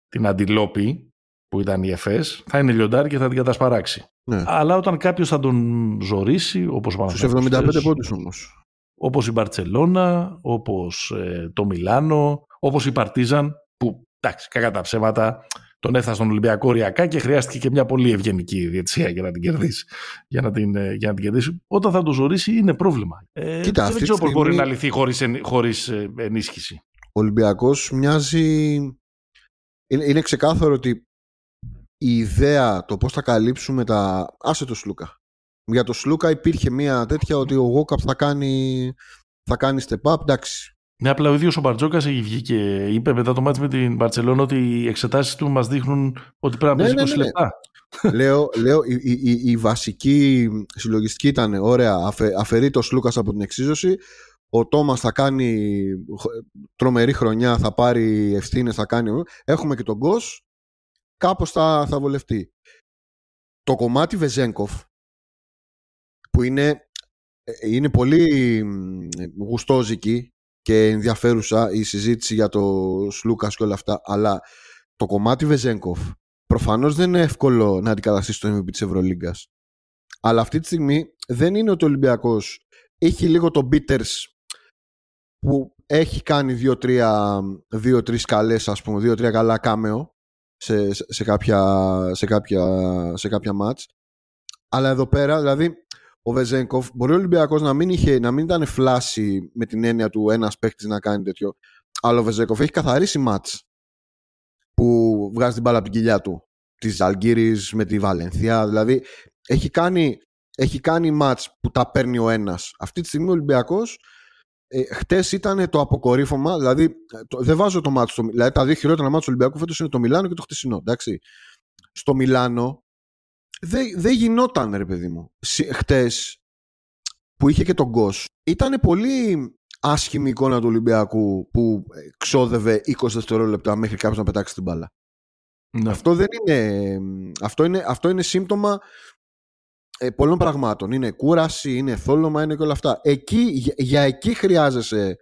την αντιλόπη που ήταν η ΕΦΕΣ θα είναι λιοντάρι και θα την κατασπαράξει. Ναι. Αλλά όταν κάποιος θα τον ζωρίσει, όπως Στους 75 πόντους όμως. Όπως η Μπαρσελόνα, όπως ε, το Μιλάνο, όπως η Παρτίζαν, που εντάξει, κακά τα ψέματα, τον έφτασε στον Ολυμπιακό οριακά και χρειάστηκε και μια πολύ ευγενική διετησία για να την κερδίσει. Για να την, ε, για να την κερδίσει. Όταν θα τον ζωρίσει είναι πρόβλημα. Ε, Κοίτα, δεν ξέρω πώς μπορεί να λυθεί χωρίς ε, ενίσχυση. Ο Ολυμπιακός μοιάζει είναι, είναι ξεκάθαρο ότι η ιδέα, το πώς θα καλύψουμε τα... Άσε το Σλούκα. Για το Σλούκα υπήρχε μια τέτοια ότι ο Γόκαπ θα κάνει, θα κάνει step up, εντάξει. Ναι, απλά ο ίδιος ο Μπαρτζόκας έχει βγει και είπε μετά το μάτι με την Μπαρσελόνα ότι οι εξετάσεις του μας δείχνουν ότι πρέπει να ναι, παίζει 20 ναι, ναι, λεπτά. λέω, λέω η, η, η, βασική συλλογιστική ήταν ωραία. Αφε, αφαιρεί το Σλούκας από την εξίζωση ο Τόμας θα κάνει τρομερή χρονιά, θα πάρει ευθύνες, θα κάνει... Έχουμε και τον Γκος, κάπως θα, θα βολευτεί. το κομμάτι Βεζέγκοφ που είναι, ε, είναι πολύ γουστόζικη και ενδιαφέρουσα η συζήτηση για το Σλούκας και όλα αυτά αλλά το κομμάτι Βεζέγκοφ προφανώς δεν είναι εύκολο να αντικαταστήσει το MVP της Ευρωλίγκας αλλά αυτή τη στιγμή δεν είναι ότι ο Ολυμπιακός έχει λίγο το bitters που έχει κάνει δύο-τρία δύο-τρεις καλές ας πούμε, δύο-τρία καλά κάμεο σε, σε, κάποια, σε, κάποια, σε κάποια μάτς. Αλλά εδώ πέρα, δηλαδή, ο Βεζέγκοφ μπορεί ο Ολυμπιακός να μην, είχε, να μην ήταν φλάση με την έννοια του ένας παίκτης να κάνει τέτοιο. Αλλά ο Βεζέγκοφ έχει καθαρίσει μάτς που βγάζει την μπάλα από την κοιλιά του. Της Αλγύρη με τη Βαλενθιά. Δηλαδή έχει κάνει, έχει κάνει μάτς που τα παίρνει ο ένας. Αυτή τη στιγμή ο Ολυμπιακός ε, Χτες ήταν το αποκορύφωμα, δηλαδή το, δεν βάζω το μάτι στο Δηλαδή τα δύο χειρότερα μάτια του Ολυμπιακού φέτος είναι το Μιλάνο και το χτεσινό. Εντάξει. Στο Μιλάνο δεν δε γινόταν, ρε παιδί μου. Χτες που είχε και τον Γκος ήταν πολύ άσχημη εικόνα του Ολυμπιακού που ξόδευε 20 δευτερόλεπτα μέχρι κάποιος να πετάξει την μπάλα. Ναι. Αυτό δεν είναι. Αυτό είναι, αυτό είναι σύμπτωμα ε, πολλών πραγμάτων. Είναι κούραση, είναι θόλωμα, είναι και όλα αυτά. Εκεί, για, εκεί χρειάζεσαι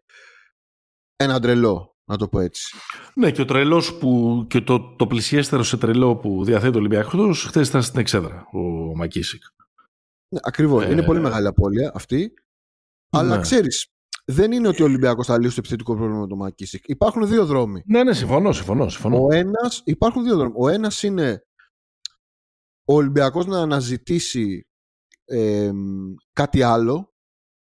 ένα τρελό, να το πω έτσι. Ναι, και ο τρελός που. και το, το πλησιέστερο σε τρελό που διαθέτει ο Ολυμπιακός χθες ήταν στην Εξέδρα, ο Μακίσικ. Ναι, Ακριβώς. Ε... Είναι πολύ μεγάλη απώλεια αυτή. Ναι. Αλλά ξέρεις, δεν είναι ότι ο Ολυμπιακός θα λύσει το επιθετικό πρόβλημα με τον Μακίσικ. Υπάρχουν δύο δρόμοι. Ναι, ναι, συμφωνώ, συμφωνώ. συμφωνώ. Ο ένας, υπάρχουν δύο δρόμοι. Ο ένας είναι ο Ολυμπιακός να αναζητήσει κάτι άλλο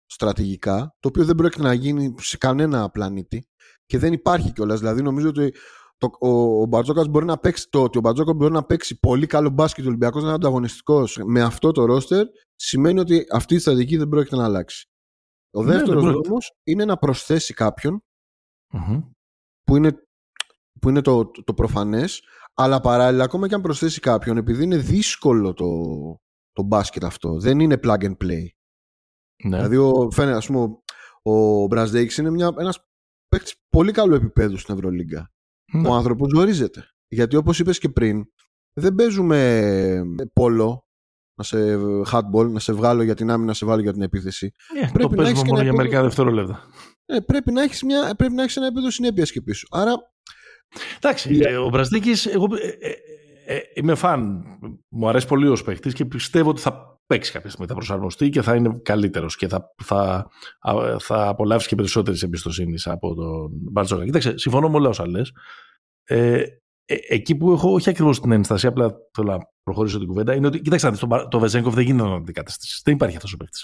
στρατηγικά, το οποίο δεν πρόκειται να γίνει σε κανένα πλανήτη και δεν υπάρχει κιόλας. Δηλαδή, νομίζω ότι το, ο, ο Μπαρτζόκας μπορεί να παίξει το ότι ο Μπαρτζόκας μπορεί να παίξει πολύ καλό μπάσκετ ο Ολυμπιακός να είναι ανταγωνιστικός με αυτό το ρόστερ, σημαίνει ότι αυτή η στρατηγική δεν πρόκειται να αλλάξει. Ο ναι, δεύτερος δρόμος είναι να προσθέσει που είναι, που είναι το, το, το προφανές, αλλά παράλληλα, ακόμα και αν προσθέσει κάποιον, επειδή είναι δύσκολο το, το μπάσκετ αυτό. Δεν είναι plug and play. Ναι. Δηλαδή, ο, φαίνεται, ας πούμε, ο Μπραζδέικης είναι μια, ένας παίκτης πολύ καλού επίπεδου στην Ευρωλίγκα. Ναι. Ο άνθρωπος ζορίζεται. Γιατί όπως είπες και πριν, δεν παίζουμε ε, πόλο, να σε hardball, να σε βγάλω για την άμυνα, να σε βάλω για την επίθεση. Yeah, πρέπει το να έχεις μόνο για μερικά δευτερόλεπτα. Ε, πρέπει, να έχεις μια, πρέπει να έχεις ένα επίπεδο συνέπειας και πίσω. Άρα Εντάξει, yeah. ο Μπραζδίκης, εγώ ε, ε, είμαι φαν. Μου αρέσει πολύ ο παίχτης και πιστεύω ότι θα παίξει κάποια στιγμή, θα προσαρμοστεί και θα είναι καλύτερος και θα, θα, θα απολαύσει και περισσότερης εμπιστοσύνης από τον Μπαρτζόκα. Κοίταξε, συμφωνώ με όλα όσα λες. Ε, ε, εκεί που έχω όχι ακριβώς την ένσταση, απλά θέλω να προχωρήσω την κουβέντα, είναι ότι κοίταξε, το, το Βεζένκοφ δεν γίνεται να αντικαταστήσει. Δεν υπάρχει αυτός ο παίχτης.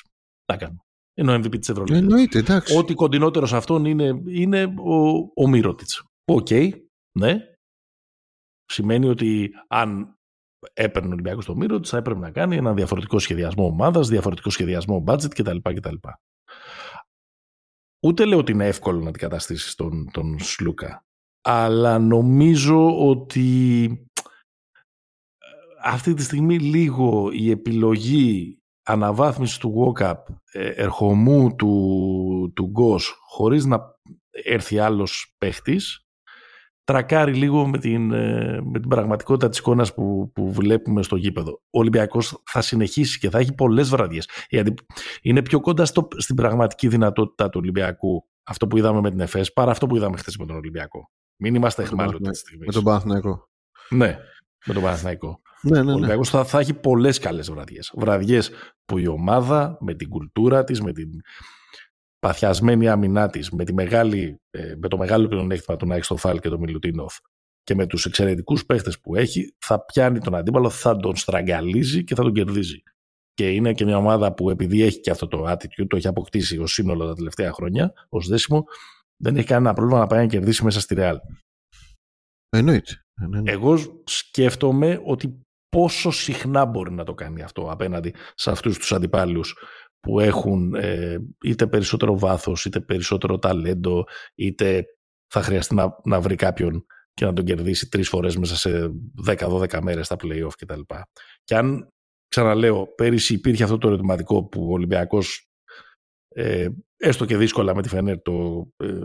Τα κάνω. Είναι ο MVP της Ευρωλίγκα. Εννοείται, εντάξει. Ό,τι κοντινότερος σε αυτόν είναι, είναι ο, ο Μίροτιτς. Οκ, okay, ναι, Σημαίνει ότι αν έπαιρνε ο Ολυμπιακός στο μύρο του, θα έπρεπε να κάνει ένα διαφορετικό σχεδιασμό ομάδας, διαφορετικό σχεδιασμό budget κτλ. κτλ. Ούτε λέω ότι είναι εύκολο να αντικαταστήσεις τον, τον Σλούκα. Αλλά νομίζω ότι ε, αυτή τη στιγμή λίγο η επιλογή αναβάθμισης του walk-up, ε, ερχομού του, του Γκος, χωρίς να έρθει άλλος παίχτης, τρακάρει λίγο με την, ε, με την πραγματικότητα της εικόνας που, που βλέπουμε στο γήπεδο. Ο Ολυμπιακός θα συνεχίσει και θα έχει πολλές βραδιές. Γιατί είναι πιο κοντά στο, στην πραγματική δυνατότητα του Ολυμπιακού αυτό που είδαμε με την ΕΦΕΣ παρά αυτό που είδαμε χθες με τον Ολυμπιακό. Μην είμαστε εχμάλωτοι τη στιγμή. Με τον Παναθηναϊκό. Ναι, με τον Παναθηναϊκό. Ναι, ναι, ναι. Ο Ολυμπιακός θα, θα έχει πολλές καλές βραδιές. Βραδιές που η ομάδα με την κουλτούρα της, με την παθιασμένη άμυνά της με, ε, με το μεγάλο πλεονέκτημα του να έχει στο Φάλ και τον Μιλουτίνοφ και με τους εξαιρετικούς παίχτες που έχει, θα πιάνει τον αντίπαλο, θα τον στραγγαλίζει και θα τον κερδίζει. Και είναι και μια ομάδα που επειδή έχει και αυτό το attitude, το έχει αποκτήσει ως σύνολο τα τελευταία χρόνια, ως δέσιμο, δεν έχει κανένα πρόβλημα να πάει να κερδίσει μέσα στη Ρεάλ. Εννοείται. Εγώ σκέφτομαι ότι πόσο συχνά μπορεί να το κάνει αυτό απέναντι σε αυτούς τους αντιπάλους που έχουν ε, είτε περισσότερο βάθος, είτε περισσότερο ταλέντο, είτε θα χρειαστεί να, να βρει κάποιον και να τον κερδίσει τρεις φορές μέσα σε 10-12 μέρες στα play-off κτλ. Και αν, ξαναλέω, πέρυσι υπήρχε αυτό το ερωτηματικό που ο Ολυμπιακός ε, έστω και δύσκολα με τη Φενέρ το, ε,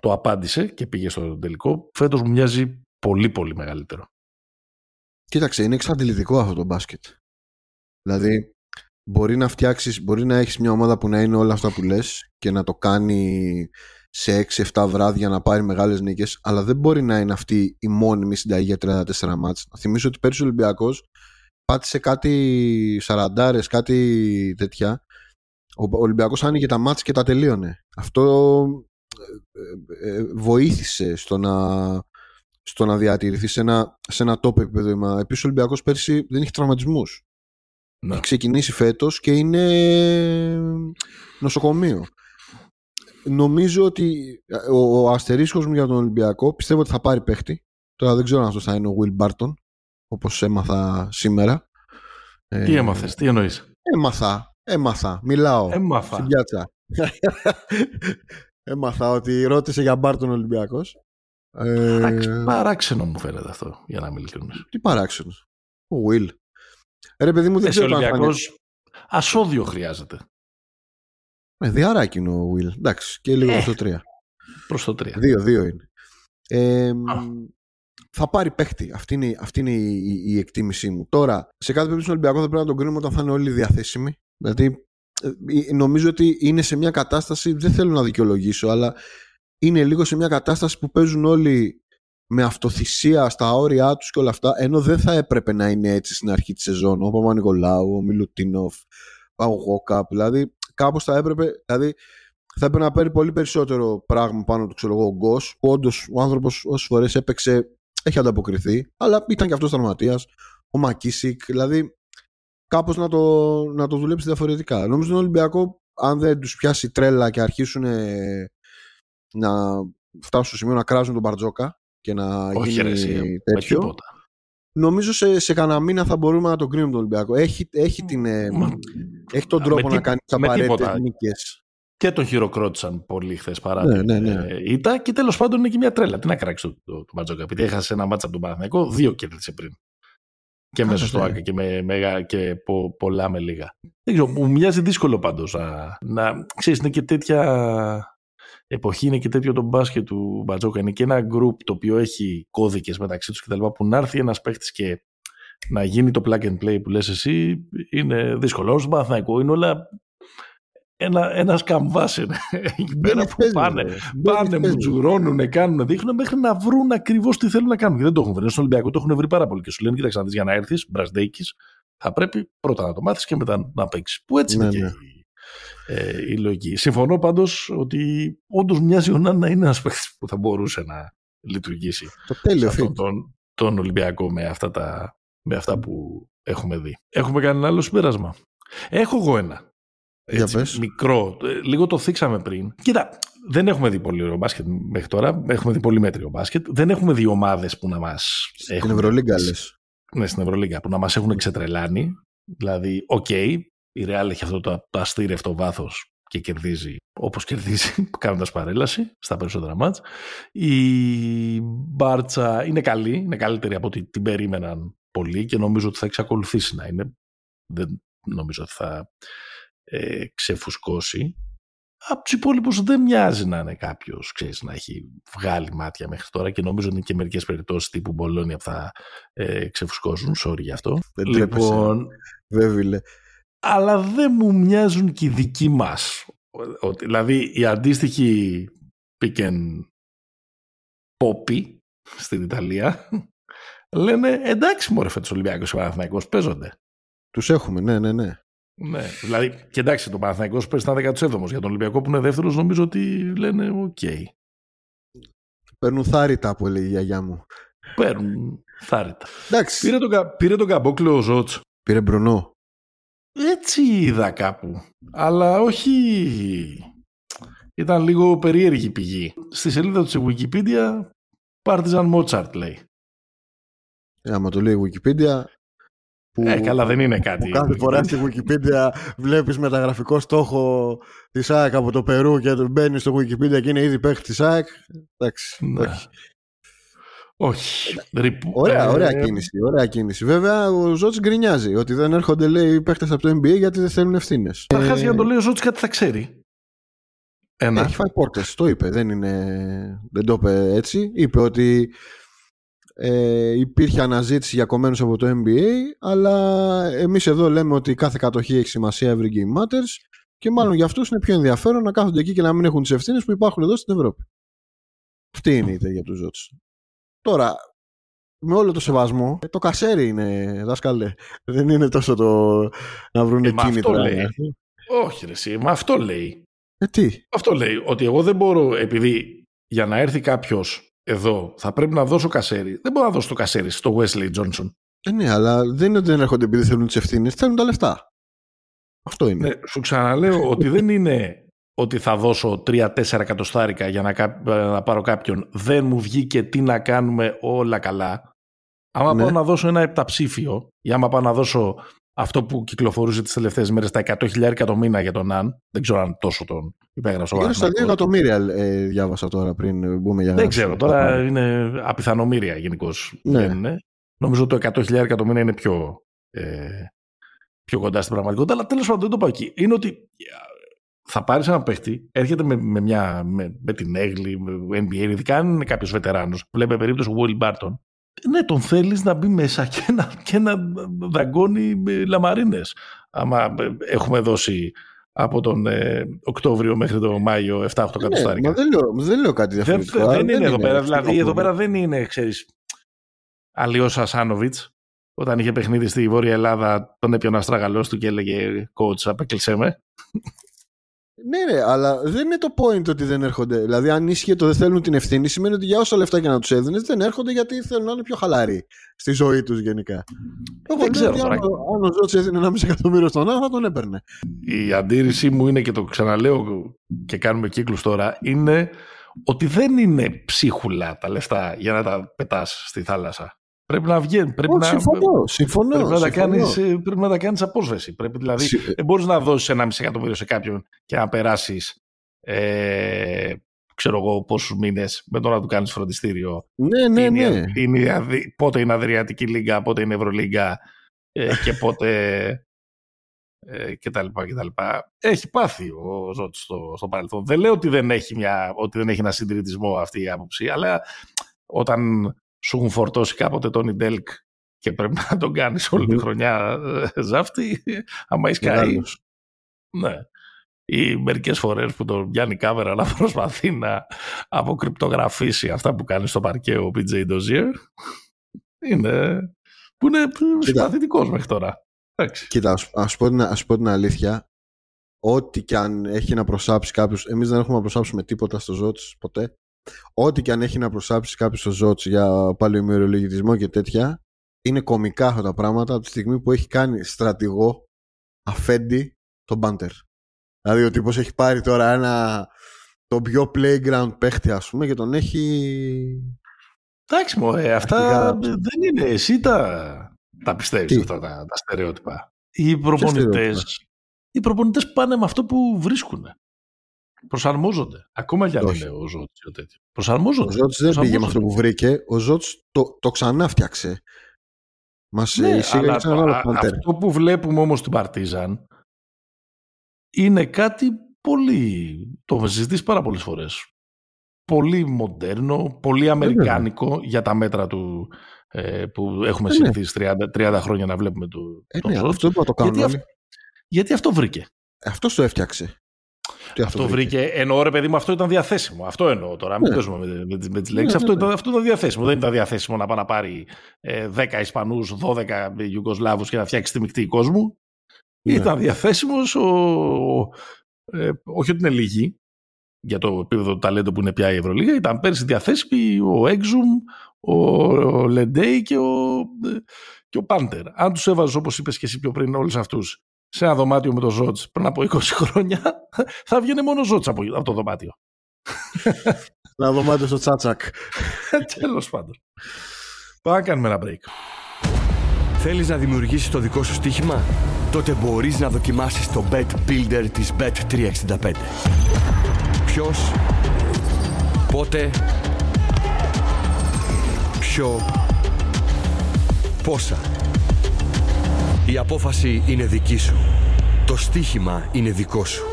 το απάντησε και πήγε στο τελικό, φέτος μου μοιάζει πολύ πολύ μεγαλύτερο. Κοίταξε, είναι εξαντλητικό αυτό το μπάσκετ. Δηλαδή, μπορεί να φτιάξεις, μπορεί να έχεις μια ομάδα που να είναι όλα αυτά που λες και να το κάνει σε 6-7 βράδια να πάρει μεγάλες νίκες, αλλά δεν μπορεί να είναι αυτή η μόνιμη συνταγή για 34 μάτς. Να θυμίσω ότι πέρυσι ο Ολυμπιακός πάτησε κάτι σαραντάρες, κάτι τέτοια. Ο Ολυμπιακός άνοιγε τα μάτς και τα τελείωνε. Αυτό ε, ε, ε, βοήθησε στο να, στο να διατηρηθεί σε ένα, σε ένα top επίπεδο. Επίσης ο Ολυμπιακός πέρσι δεν είχε τραυματισμούς. Ναι. Έχει ξεκινήσει φέτος και είναι νοσοκομείο. Νομίζω ότι ο, ο αστερίσκος μου για τον Ολυμπιακό πιστεύω ότι θα πάρει παίχτη. Τώρα δεν ξέρω αν αυτό θα είναι ο Will Barton, όπως έμαθα σήμερα. Τι έμαθες, τι εννοείς; Έμαθα, έμαθα, μιλάω. Έμαθα. Στην πιάτσα. έμαθα ότι ρώτησε για Μπάρτον Ολυμπιακός. Ε... Παράξενο μου φαίνεται αυτό, για να μιλήσουμε. Τι παράξενος. Ο Will. Ρε παιδί μου δεν ξέρω Ολυμπιακός ασώδιο χρειάζεται. Ε, διαράκι είναι ο Will. Εντάξει, και λίγο ε, προς το 3. Προς το 3. Δύο, δύο είναι. Ε, θα πάρει παίχτη. Αυτή είναι, αυτή είναι η, η, η, εκτίμησή μου. Τώρα, σε κάθε περίπτωση τον Ολυμπιακό θα πρέπει να τον κρίνουμε όταν θα είναι όλοι διαθέσιμοι. Δηλαδή, ε, νομίζω ότι είναι σε μια κατάσταση, δεν θέλω να δικαιολογήσω, αλλά είναι λίγο σε μια κατάσταση που παίζουν όλοι με αυτοθυσία στα όρια τους και όλα αυτά, ενώ δεν θα έπρεπε να είναι έτσι στην αρχή της σεζόν. Ο Παπα-Νικολάου, ο Μιλουτίνοφ, ο Γόκαπ, δηλαδή κάπως θα έπρεπε, δηλαδή θα έπρεπε να παίρνει πολύ περισσότερο πράγμα πάνω του, ξέρω εγώ, ο Γκος, που όντως ο άνθρωπος όσες φορές έπαιξε, έχει ανταποκριθεί, αλλά ήταν και αυτός τραυματίας, ο Μακίσικ, δηλαδή κάπως να το, να το δουλέψει διαφορετικά. Νομίζω τον Ολυμπιακό, αν δεν τους πιάσει τρέλα και αρχίσουν να φτάσουν στο σημείο να κράζουν τον Μπαρτζόκα και να Όχι, γίνει ρε, τέτοιο. Νομίζω σε, σε κανένα μήνα θα μπορούμε να τον κρίνουμε τον Ολυμπιακό. Έχει, έχει, την, ε, έχει τον τρόπο να κάνει τις απαραίτητες νίκες. Και τον χειροκρότησαν πολύ χθες παρά ναι, ναι, ναι. ήττα. Και τέλος πάντων είναι και μια τρέλα. Τι να κράξει το, το, το Μπαρτζόκα. Επειδή έχασε ένα μάτσα από τον Παναθηναϊκό, δύο κέρδισε πριν. Και μέσα στο ΆΚΑ και, με, με, και πο, πολλά με λίγα. Δεν ξέρω, μου μοιάζει δύσκολο πάντως να, να ξέρεις, είναι και τέτοια εποχή είναι και τέτοιο το μπάσκετ του Μπατζόκα. Είναι και ένα γκρουπ το οποίο έχει κώδικες μεταξύ τους κτλ. Που να έρθει ένας παίχτη και να γίνει το plug and play που λες εσύ είναι δύσκολο. Στον Παναθηναϊκό είναι όλα ένα, ένας καμβάς είναι εκεί πέρα που πάνε, πάνε μου τζουρώνουν, κάνουν, δείχνουν μέχρι να βρουν ακριβώς τι θέλουν να κάνουν. Και δεν το έχουν βρει. Στον Ολυμπιακό το έχουν βρει πάρα πολύ και σου λένε: Κοίταξε να δεις για να έρθεις, μπρασδέκη, θα πρέπει πρώτα να το μάθεις και μετά να παίξεις. Που έτσι ναι, είναι ναι. και ε, η λογική. Συμφωνώ πάντως ότι όντως μοιάζει ο Νάν να είναι ένας παίκτης που θα μπορούσε να λειτουργήσει το τέλειο αυτόν τον, τον Ολυμπιακό με αυτά, τα, με αυτά που έχουμε δει. Έχουμε κάνει ένα άλλο συμπέρασμα. Έχω εγώ ένα. Έτσι, μικρό. Ε, λίγο το θίξαμε πριν. Κοίτα, δεν έχουμε δει πολύ ωραίο μπάσκετ μέχρι τώρα. Έχουμε δει πολύ μέτριο μπάσκετ. Δεν έχουμε δει ομάδες που να μας. Στην Ευρωλίγκα, λες. Ναι, στην Ευρωλίγκα, που να μας έχουν ξετρελάνει. Δηλαδή, οκ, okay, η Real έχει αυτό το, το αστήρευτο βάθος και κερδίζει όπως κερδίζει κάνοντας παρέλαση στα περισσότερα ματς. Η Μπάρτσα είναι καλή, είναι καλύτερη από ό,τι την περίμεναν πολλοί και νομίζω ότι θα εξακολουθήσει να είναι. Δεν νομίζω ότι θα ε, ξεφουσκώσει. Από τους υπόλοιπους δεν μοιάζει να είναι κάποιος να έχει βγάλει μάτια μέχρι τώρα και νομίζω ότι είναι και μερικές περιπτώσεις τύπου Μπολόνια που θα ε, ξεφουσκώσουν. Sorry γι' αυτό. Δεν λοιπόν, Βέβαιλε αλλά δεν μου μοιάζουν και οι δικοί μας. Δηλαδή η αντίστοιχη πικεν πόπι στην Ιταλία λένε εντάξει μωρέ φέτος Ολυμπιακός και Παναθηναϊκός παίζονται. Τους έχουμε, ναι, ναι, ναι. Ναι, δηλαδή και εντάξει το Παναθηναϊκός παίζει στα 17 για τον Ολυμπιακό που είναι δεύτερος νομίζω ότι λένε οκ. Okay. Παίρνουν θάρρυτα που έλεγε η γιαγιά μου. Παίρνουν θάρρυτα. Εντάξει. Πήρε τον, πήρε τον καμπόκλεο ο Ζώτς. Πήρε μπρονό. Έτσι είδα κάπου. Αλλά όχι... Ήταν λίγο περίεργη πηγή. Στη σελίδα του Wikipedia Partizan Mozart λέει. Ε, άμα το λέει Wikipedia... Που, ε, καλά δεν είναι κάτι. Που κάθε φορά στη Wikipedia βλέπεις μεταγραφικό στόχο της ΑΕΚ από το Περού και μπαίνει στο Wikipedia και είναι ήδη παίχτη της ΑΕΚ. Εντάξει. Ναι. Όχι. Ωραία, ωραία ε, κίνηση, ωραία κίνηση. Βέβαια, ο Ζώτς γκρινιάζει ότι δεν έρχονται λέει παίχτες από το NBA γιατί δεν θέλουν ευθύνες. Καταρχά, ε... για να το λέει ο Ζώτς κάτι θα ξέρει. Ένα. Έχει φάει πόρτες, το είπε. Δεν, είναι... δεν το είπε έτσι. Είπε ότι ε, υπήρχε αναζήτηση για κομμένους από το NBA αλλά εμείς εδώ λέμε ότι κάθε κατοχή έχει σημασία every game matters και μάλλον για αυτούς είναι πιο ενδιαφέρον να κάθονται εκεί και να μην έχουν τις ευθύνες που υπάρχουν εδώ στην Ευρώπη. Αυτή είναι η ιδέα για τους Ζώτς. Τώρα, με όλο το σεβασμό, το κασέρι είναι, δάσκαλε. Δεν είναι τόσο το να βρουν Ε, ε, μα κίνητρα. αυτό λέει. Όχι ρε εσύ, μα αυτό λέει. Ε, τι; Αυτό λέει ότι εγώ δεν μπορώ, επειδή για να έρθει κάποιος εδώ θα πρέπει να δώσω κασέρι. Δεν μπορώ να δώσω το κασέρι στο Wesley Johnson. Ε, ναι, αλλά δεν είναι ότι δεν έρχονται επειδή θέλουν τις ευθύνες, θέλουν τα λεφτά. Αυτό είναι. Ναι, σου ξαναλέω ότι δεν είναι ότι θα δώσω 3-4 εκατοστάρικα για να, κά- να πάρω κάποιον. Δεν μου βγήκε τι να κάνουμε όλα καλά. Άμα Ναι. πάω να δώσω ένα επταψήφιο ή άμα πάω να δώσω αυτό που κυκλοφορούσε τις τελευταίες μέρες τα 100.000 το μήνα για τον Αν, δεν ξέρω αν τόσο τον υπέγραψε ο Γύρω στα 2 Παναθηναϊκός. εκατομμύρια ε, διάβασα τώρα πριν μπούμε για Δεν ξέρω, τώρα είναι απιθανομήρια γενικώς. Ναι. Νομίζω το 100.000 το μήνα είναι πιο, ε, πιο κοντά στην πραγματικότητα. Αλλά τέλος πάντων δεν το πάω εκεί. Είναι ότι ε, θα πάρεις ένα παίχτη, έρχεται με, με, μια, με, με την έγκλη, με NBA, ειδικά αν είναι κάποιος βετεράνος. Βλέπε περίπτωση του Will Barton. Ναι, τον θέλεις να μπει μέσα και να, και να δαγκώνει λαμαρίνες. Άμα ε, έχουμε δώσει από τον ε, Οκτώβριο μέχρι τον Μάιο 7-8 Ναι, εκατοστάρικα. μα δεν λέω, δεν λέω κάτι Δεν, διαφορετικό. δεν αλλά είναι εδώ πέρα. αυτό Δηλαδή, το εδώ πρόβλημα. πέρα δεν είναι, ξέρεις, αλλιώ Ασάνοβιτ. Όταν είχε παιχνίδι στη Βόρεια Ελλάδα, τον έπιανε ο αστράγαλός του και έλεγε coach, απέκλεισέ με. Ναι, ρε, αλλά δεν είναι το point ότι δεν έρχονται. Δηλαδή, αν ίσχυε το δεν θέλουν την ευθύνη, σημαίνει ότι για όσα λεφτά και να τους έδινες, δεν έρχονται γιατί θέλουν να είναι πιο χαλαροί στη ζωή τους γενικά. Εγώ λέω ξέρω ότι τώρα. αν, ο- αν ο Ζώτση έδινε ένα μισή εκατομμύριο στον άλλο, θα τον έπαιρνε. Η αντίρρησή μου είναι και το ξαναλέω και κάνουμε κύκλους τώρα, είναι ότι δεν είναι ψίχουλα τα λεφτά για να τα πετάς στη θάλασσα. Πρέπει να βγαίνει, πρέπει, Όχι, να, συμφωνώ. συμφωνώ, πρέπει, να τα συμφωνώ. κάνεις, ε, πρέπει να τα κάνεις απόσβεση. Πρέπει δηλαδή Συ- Δεν μπορείς να δώσεις ένα μισή εκατομμύριο σε κάποιον και να περάσεις ε, ξέρω εγώ πόσους μήνες με το να του κάνεις φροντιστήριο. Ναι, ναι, Είναι η- ναι. είναι η Αδη- πότε είναι Αδριατική Λίγκα, πότε είναι Ευρωλίγκα ε, και πότε. Ε, και τα λοιπά και τα λοιπά. Έχει πάθει ο Ζώτης στο, στο παρελθόν. Δεν λέω ότι δεν, έχει μια, ότι δεν έχει ένα συντηρητισμό αυτή η άποψη, αλλά όταν σου έχουν φορτώσει κάποτε τον Ντέλκ και πρέπει να τον κάνεις όλη τη Μμμ. χρονιά ε, ζάφτη, άμα έχει καεί, Μεγάλος. ναι. Ή μερικές φορές που τον πιάνει η κάμερα να προσπαθεί να αποκρυπτογραφήσει αυτά που κάνει στο παρκέ ο PJ Dozier. Είναι. που είναι συμπαθητικός μέχρι τώρα. Εντάξει. Κοίτα, ας, ας, πω την, ας πω την αλήθεια. Ό,τι και αν έχει να προσάψει κάποιος. Εμείς δεν έχουμε να προσάψουμε τίποτα στο Ζώτς ποτέ. Ό,τι και αν έχει να προσάψει κάποιος στο Ζώτς για παλαιομερολογητισμό και τέτοια. Είναι κομικά αυτά τα πράγματα από τη στιγμή που έχει κάνει στρατηγό αφέντη τον Μπάντερ. Δηλαδή ο τύπος έχει πάρει τώρα ένα τον πιο playground παίχτη ας πούμε και τον έχει Εντάξει, μωρέ, αυτά Αρχικά- δεν είναι. Εσύ τα, τα πιστεύεις Τι; αυτά τα, τα στερεότυπα. Οι προπονητές. στερεότυπα; Οι προπονητές πάνε με αυτό που βρίσκουν. Προσαρμόζονται. Ακόμα κι αν Όχι. είναι ο Ζώτης ο τέτοιος. Ο Προσαρμόζονται. Ζώτς δεν πήγε με αυτό Προσαρμόζονται. που βρήκε. Ο Ζώτς το, το ξανά φτιάξε. Μας Ναι, ναι, εισήγαγε αλλά σε ένα το- άλλο α- Παντέρ. αυτό που βλέπουμε όμως στην Παρτίζαν είναι κάτι πολύ, το έχουμε συζητήσει πάρα πολλές φορές, πολύ μοντέρνο, πολύ αμερικάνικο για τα μέτρα του ε, που έχουμε Ε, ναι. συνηθίσει 30, 30 χρόνια να βλέπουμε του, Ε, τον ναι, Ζώτ. αυτό είπα το κάνουν Γιατί, όλοι. αυ- γιατί αυτό βρήκε; Αυτός το έφτιαξε. Τι Αυτό βρήκε. Εννοώ ρε παιδί μου, αυτό ήταν διαθέσιμο. Αυτό εννοώ τώρα. Μην Ναι. παίζουμε με, με, τις- με τις Ναι, λέξεις. ναι, αυτό, ναι. Ήταν, αυτό ήταν διαθέσιμο. Δεν ήταν διαθέσιμο να πάει να πάρει ε, 10 Ισπανούς, 12 Ιουγκοσλάβους και να φτιάξει τη μεικτή κόσμου. Ναι. Ήταν διαθέσιμος ο, ε, όχι ότι είναι λίγοι για το επίπεδο του ταλέντο που είναι πια η Ευρωλίγα. Ήταν πέρσι διαθέσιμοι ο Έξουμ, ο, ο Λεντέι και ο, ε, και ο Πάντερ. Αν τους έβαζες όπως είπες και εσύ πιο πριν όλους αυτούς σε ένα δωμάτιο με το Ζότς πριν από 20 χρόνια θα βγαίνει μόνο ο Ζότς από, από το δωμάτιο. Να δωμάτιο στο τσάτσακ. Τέλος πάντων. Πάμε να κάνουμε ένα break. Θέλεις να δημιουργήσεις το δικό σου στοίχημα; Τότε μπορείς να δοκιμάσεις το Bet Builder της Bet365. Ποιος, πότε, ποιο, πόσα. Η απόφαση είναι δική σου. Το στοίχημα είναι δικό σου.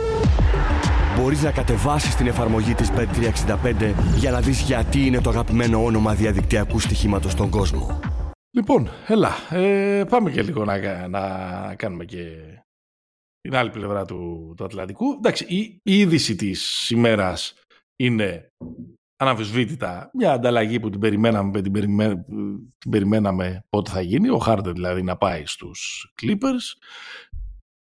μπορείς να κατεβάσεις την εφαρμογή της Bet365 για να δεις γιατί είναι το αγαπημένο όνομα διαδικτυακού στοιχήματος στον κόσμο. Λοιπόν, έλα, ε, πάμε και λίγο να, να κάνουμε και την άλλη πλευρά του, του Ατλαντικού. Εντάξει, η, η είδηση της ημέρας είναι αναμφισβήτητα μια ανταλλαγή που την περιμέναμε, την, την περιμέναμε πότε θα γίνει. Ο Χάρτερ δηλαδή να πάει στους Clippers.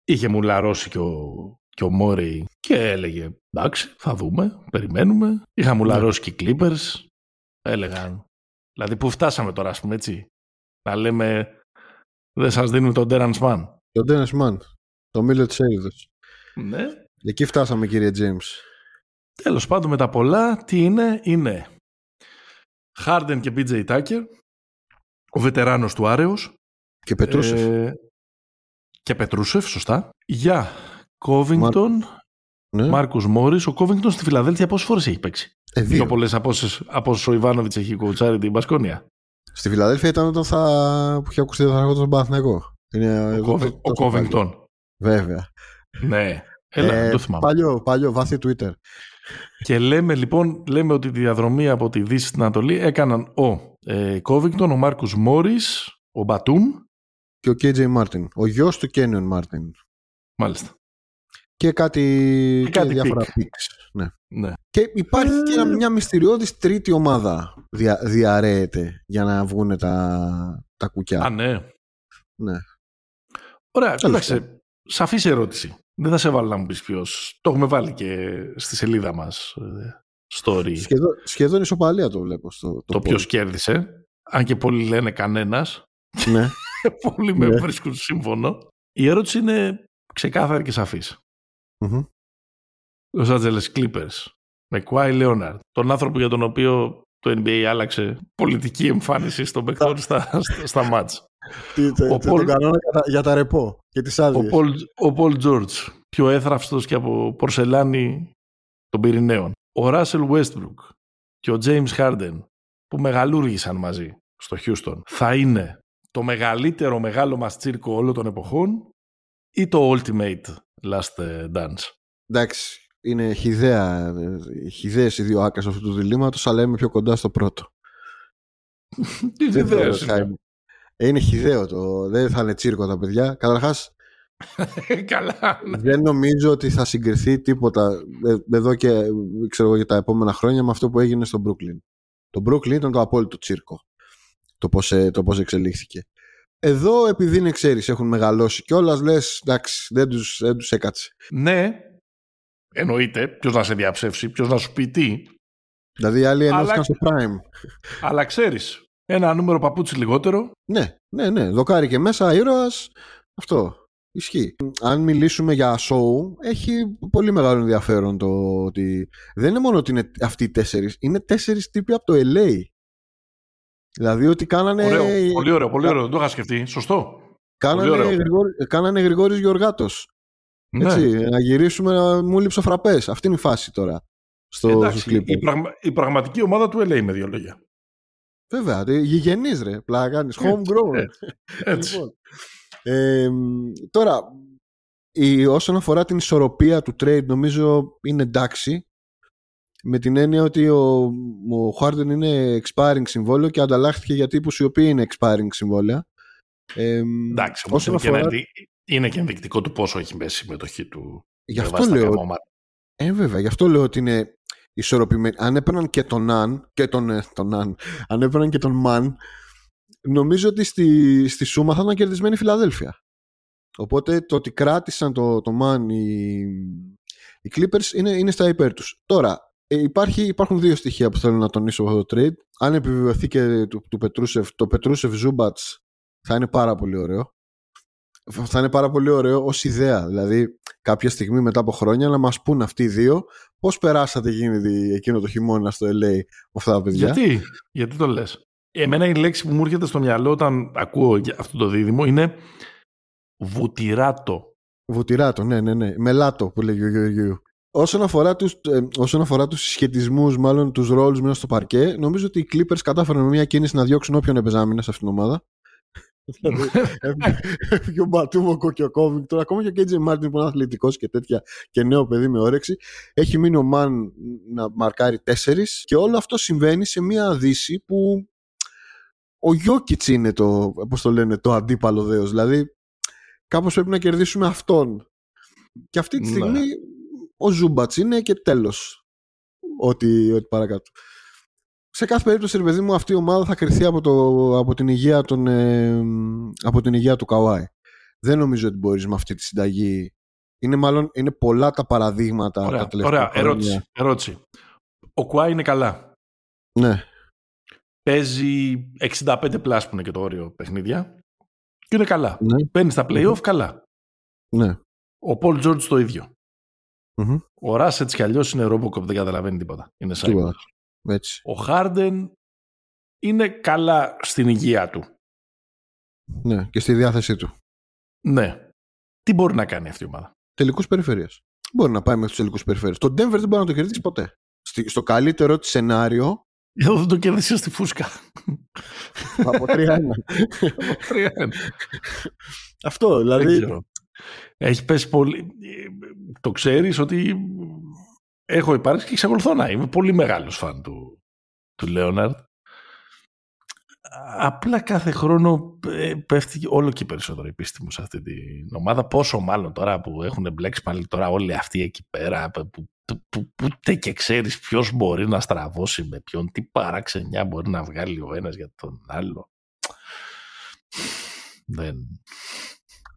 Είχε μουλαρώσει και ο, και ο Μόρι και έλεγε εντάξει θα δούμε, περιμένουμε. Είχα μουλαρώσει και οι Clippers. Έλεγαν. Δηλαδή που φτάσαμε τώρα ας πούμε έτσι. Να λέμε δεν σας δίνουν τον Terrence Mann. Τον Terrence Mann. Το μήλο της Έριδος. Ναι. Εκεί φτάσαμε κύριε James. Τέλος πάντων με τα πολλά τι είναι, είναι Harden και BJ Tucker, ο βετεράνος του Άρεος. Και Πετρούσεφ. Ε, και Πετρούσεφ, σωστά. Για Κόβινγκτον, ναι. Μάρκους Μόρις. Ο Κόβινγκτον στη Φιλαδέλφια πόσες φορές έχει παίξει; Ε, δύο. Πιο πολλές από, από όσο ο Ιβάνοβιτς έχει κουτσάρει την Μπασκόνια. Στη Φιλαδέλφια ήταν όταν θα... που είχε ακουστεί θα τον Παναθηναϊκό. Είναι... Ο, ο Κόβινγκτον. Βέβαια. Ναι. Έλα, ε, το θυμάμαι. Παλιό, παλιό, βάθη Twitter. Και λέμε λοιπόν, λέμε ότι τη διαδρομή από τη Δύση στην Ανατολή έκαναν ο ε, Κόβινγκτον, ο Μάρκους Μόρις, ο Μπατούμ και ο KJ Μάρτιν, ο γιος του Κένιον Μάρτιν. Μάλιστα. Και κάτι, και κάτι διάφορα picks. Ναι. ναι. Και υπάρχει και μια μυστηριώδης τρίτη ομάδα δια, διαρρέεται για να βγουν τα, τα κουκιά. Α, ναι. Ναι. Ωραία, κοίταξε. Σαφής ερώτηση. Δεν θα σε βάλω να μου πεις ποιος. Το έχουμε βάλει και στη σελίδα μας. Ε, story. Σχεδόν, σχεδόν ισοπαλία το βλέπω. Στο, το το ποιος κέρδισε. Αν και πολλοί λένε κανένας. Ναι. πολλοί με ναι. βρίσκουν σύμφωνο. Η ερώτηση είναι ξεκάθαρη και σαφής. Mm-hmm. Los Angeles Clippers με Κουάι Λέοναρντ, τον άνθρωπο για τον οποίο το NBA άλλαξε πολιτική εμφάνιση στον παιχτών στα, στα, στα μάτς. Τι, ο Πολ, κανόνα για, για τα ρεπό και τις άδειες. Ο Πολ Τζόρτζ, πιο έθραυστος και από πορσελάνη των Πυρηναίων. Ο Ράσελ Westbrook και ο James Harden που μεγαλούργησαν μαζί στο Houston θα είναι το μεγαλύτερο μεγάλο μας τσίρκο όλων των εποχών ή το ultimate last dance; Εντάξει, είναι χιδέα, χιδαίες οι δύο άκρες αυτού του διλήμματος, αλλά είμαι πιο κοντά στο πρώτο. Τι ιδέες είναι χιδαίο το. Δεν θα είναι τσίρκο τα παιδιά. Καταρχάς. Καλά. Ναι. Δεν νομίζω ότι θα συγκριθεί τίποτα ε, εδώ και ξέρω για τα επόμενα χρόνια με αυτό που έγινε στο Brooklyn. Το Brooklyn ήταν το απόλυτο τσίρκο. Το πώς ε, το πώς εξελίχθηκε. Εδώ επειδή είναι ξέρεις, έχουν μεγαλώσει κιόλας, λες εντάξει, δεν τους δεν τους έκατσε. Ναι, εννοείται. Ποιος να σε διαψεύσει, ποιος να σου πει τι. Δηλαδή οι άλλοι ενώθηκαν στο Prime. Αλλά ξέρεις, ένα νούμερο παπούτσι λιγότερο. Ναι, ναι, ναι. Δοκάρι και μέσα, ήρωας. Αυτό. Ισχύει. Αν μιλήσουμε για show, έχει πολύ μεγάλο ενδιαφέρον το ότι δεν είναι μόνο ότι είναι αυτοί οι τέσσερις, είναι τέσσερις τύποι από το LA. Δηλαδή ότι κάνανε. Ωραίο, πολύ ωραίο, πολύ ωραίο. Δεν το είχα σκεφτεί. Σωστό. Κάνανε, Γρηγόρη, κάνανε Γρηγόρης Γιωργάτος. Ναι. Έτσι, να γυρίσουμε να μου λείψω φραπές. Αυτή είναι η φάση τώρα. Στο, Εντάξει, η, πραγμα, η πραγματική ομάδα του LA με δύο λόγια. Βέβαια, γηγενής ρε, πλάκα κάνεις. Homegrown. Έτσι. λοιπόν, ε, τώρα, η, όσον αφορά την ισορροπία του trade, νομίζω είναι εντάξει. Με την έννοια ότι ο, ο Harden είναι expiring συμβόλαιο και ανταλλάχθηκε για τύπους οι οποίοι είναι expiring συμβόλαια. Ε, εντάξει, όσον είναι, αφορά... και είναι και ενδεικτικό του πόσο έχει μπέσει η συμμετοχή του. Γι' αυτό λέω. Ε, βέβαια, γι' αυτό λέω ότι είναι ισορροπημένοι. Αν έπαιρναν και τον Αν, και τον, ε, τον Αν, αν έπαιρναν και τον Μαν, νομίζω ότι στη, στη Σούμα θα ήταν κερδισμένη η Φιλαδέλφια. Οπότε το ότι κράτησαν το, το Μαν οι, οι Clippers είναι, είναι στα υπέρ τους. Τώρα, ε, υπάρχει, υπάρχουν δύο στοιχεία που θέλω να τονίσω από το trade. Αν επιβεβαιωθεί και του, του Πετρούσεφ, το Πετρούσεφ Ζούμπατς θα είναι πάρα πολύ ωραίο θα είναι πάρα πολύ ωραίο ως ιδέα. Δηλαδή, κάποια στιγμή μετά από χρόνια να μας πούν αυτοί οι δύο πώς περάσατε γίνει εκείνο το χειμώνα στο LA με αυτά τα παιδιά; Γιατί, γιατί το λες; Εμένα η λέξη που μου έρχεται στο μυαλό όταν ακούω αυτό το δίδυμο είναι βουτυράτο. Βουτυράτο, ναι, ναι, ναι. Μελάτο που λέγει ο Γεωργίου. Όσον αφορά τους, ε, όσον αφορά τους συσχετισμούς, μάλλον τους ρόλους μέσα στο παρκέ, νομίζω ότι οι Clippers κατάφεραν με μια κίνηση να διώξουν όποιον έπαιζε άμυνα σε αυτήν την ομάδα Δηλαδή, έφυγε ο Μπατούμο και ο Κόβινγκτον, ακόμα και ο Κέιτζε Μάρτιν που είναι αθλητικός και τέτοια και νέο παιδί με όρεξη. Έχει μείνει ο Μαν να μαρκάρει τέσσερις και όλο αυτό συμβαίνει σε μια δύση που ο Γιώκητς είναι το, πώς το λένε, το αντίπαλο δέος. Δηλαδή, κάπως πρέπει να κερδίσουμε αυτόν. Και αυτή τη ναι. στιγμή ο Ζούμπατς είναι και τέλος. Ό,τι, ό,τι παρακάτω σε κάθε περίπτωση, ρε παιδί μου, αυτή η ομάδα θα κρυθεί από, το, από, την, υγεία των, ε, από την υγεία του Καουάι. Δεν νομίζω ότι μπορείς με αυτή τη συνταγή. Είναι μάλλον είναι πολλά τα παραδείγματα ωραία, τα τελευταία Ωραία, ερώτηση, ερώτηση. Ο Κουάι είναι καλά. Ναι. Παίζει 65 πλάσ που είναι και το όριο παιχνίδια. Και είναι καλά. Ναι. Παίρνει στα playoff καλά. Ναι. Ο Πολ Τζόρτζ το ίδιο. Mm-hmm. Ο Ράσετς κι αλλιώς είναι ρόμποκοπ, δεν καταλαβαίνει τίποτα. Είναι σαν. Έτσι. Ο Χάρντεν είναι καλά στην υγεία του. Ναι, και στη διάθεσή του. Ναι. Τι μπορεί να κάνει αυτή η ομάδα; Τελικούς περιφέρειας. Μπορεί να πάει μέχρι τους τελικούς περιφέρειες. Το Denver δεν μπορεί να το κερδίσει ποτέ. Στο καλύτερο τη σενάριο. Εδώ δεν το κέρδισε στη φούσκα. Από 3-1. Αυτό δηλαδή. Έχει πέσει πολύ. Το ξέρεις ότι έχω υπάρξει και εξακολουθώ να είμαι πολύ μεγάλος φαν του, του Λέοναρντ. Απλά κάθε χρόνο ε, πέφτει όλο και περισσότερο η πίστη μου σε αυτή την ομάδα. Πόσο μάλλον τώρα που έχουν μπλέξει πάλι τώρα όλοι αυτοί εκεί πέρα που, που, που, που ούτε και ξέρεις ποιος μπορεί να στραβώσει με ποιον, τι παραξενιά μπορεί να βγάλει ο ένας για τον άλλο. Δεν...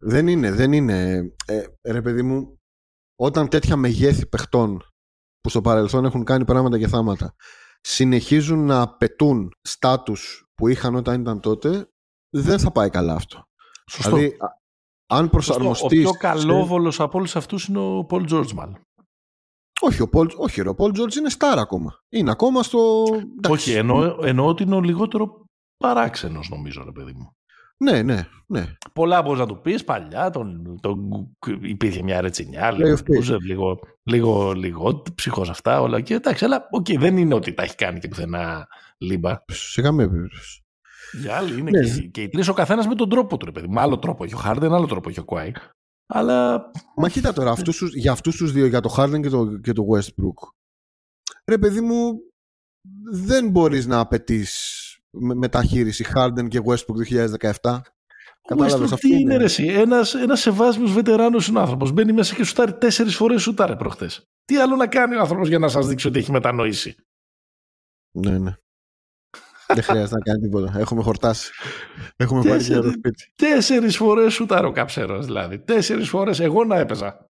Δεν είναι, δεν είναι. Ε, ρε παιδί μου, όταν τέτοια μεγέθη παιχτών που στο παρελθόν έχουν κάνει πράγματα και θάματα συνεχίζουν να απαιτούν στάτους που είχαν όταν ήταν τότε δεν θα πάει καλά αυτό. Σωστό. Δηλαδή, αν προσαρμοστείς... Ο πιο καλόβολος σε... από όλους αυτούς είναι ο Πολ Τζόρτζμαν. Όχι, ο Πολ, όχι, ο Πολ Τζόρτζ είναι στάρα ακόμα. Είναι ακόμα στο... Όχι, εννοώ, εννοώ ότι είναι ο λιγότερο παράξενος νομίζω, ρε παιδί μου. Ναι, ναι, ναι. Πολλά μπορείς να του πεις παλιά. Τον, τον, υπήρχε μια ρετσινιά, λίγο, λίγο, λίγο, λίγο ψυχός αυτά όλα. Και εντάξει, αλλά okay, δεν είναι ότι τα έχει κάνει και πουθενά λίμπα. Σε καμία περίπτωση. Για άλλη είναι ναι. και, και οι τρεις ο καθένας με τον τρόπο του, ρε παιδί. Με άλλο τρόπο έχει ο Χάρντεν, άλλο τρόπο έχει ο Κουάι. Αλλά. Μα κοίτα τώρα, αυτούς, για αυτούς τους δύο, για το Χάρντεν και το, και το Westbrook. Ρε παιδί μου, δεν μπορείς να απαιτείς μεταχείριση Harden και Westbrook 2017. Κατάλαβες τι είναι ρε εσύ; Ένας, ένας σεβάσμιος βετεράνος είναι άνθρωπος. Μπαίνει μέσα και σουτάρει τέσσερις φορές σουτάρε προχτές. Τι άλλο να κάνει ο άνθρωπος για να σας δείξει ότι έχει μετανοήσει; Ναι, ναι. Δεν χρειάζεται να κάνει τίποτα. Έχουμε χορτάσει. Έχουμε πάρει για το σπίτι. Τέσσερις φορές σουτάρε ο καψέρος δηλαδή. Τέσσερις φορές εγώ να έπαιζα.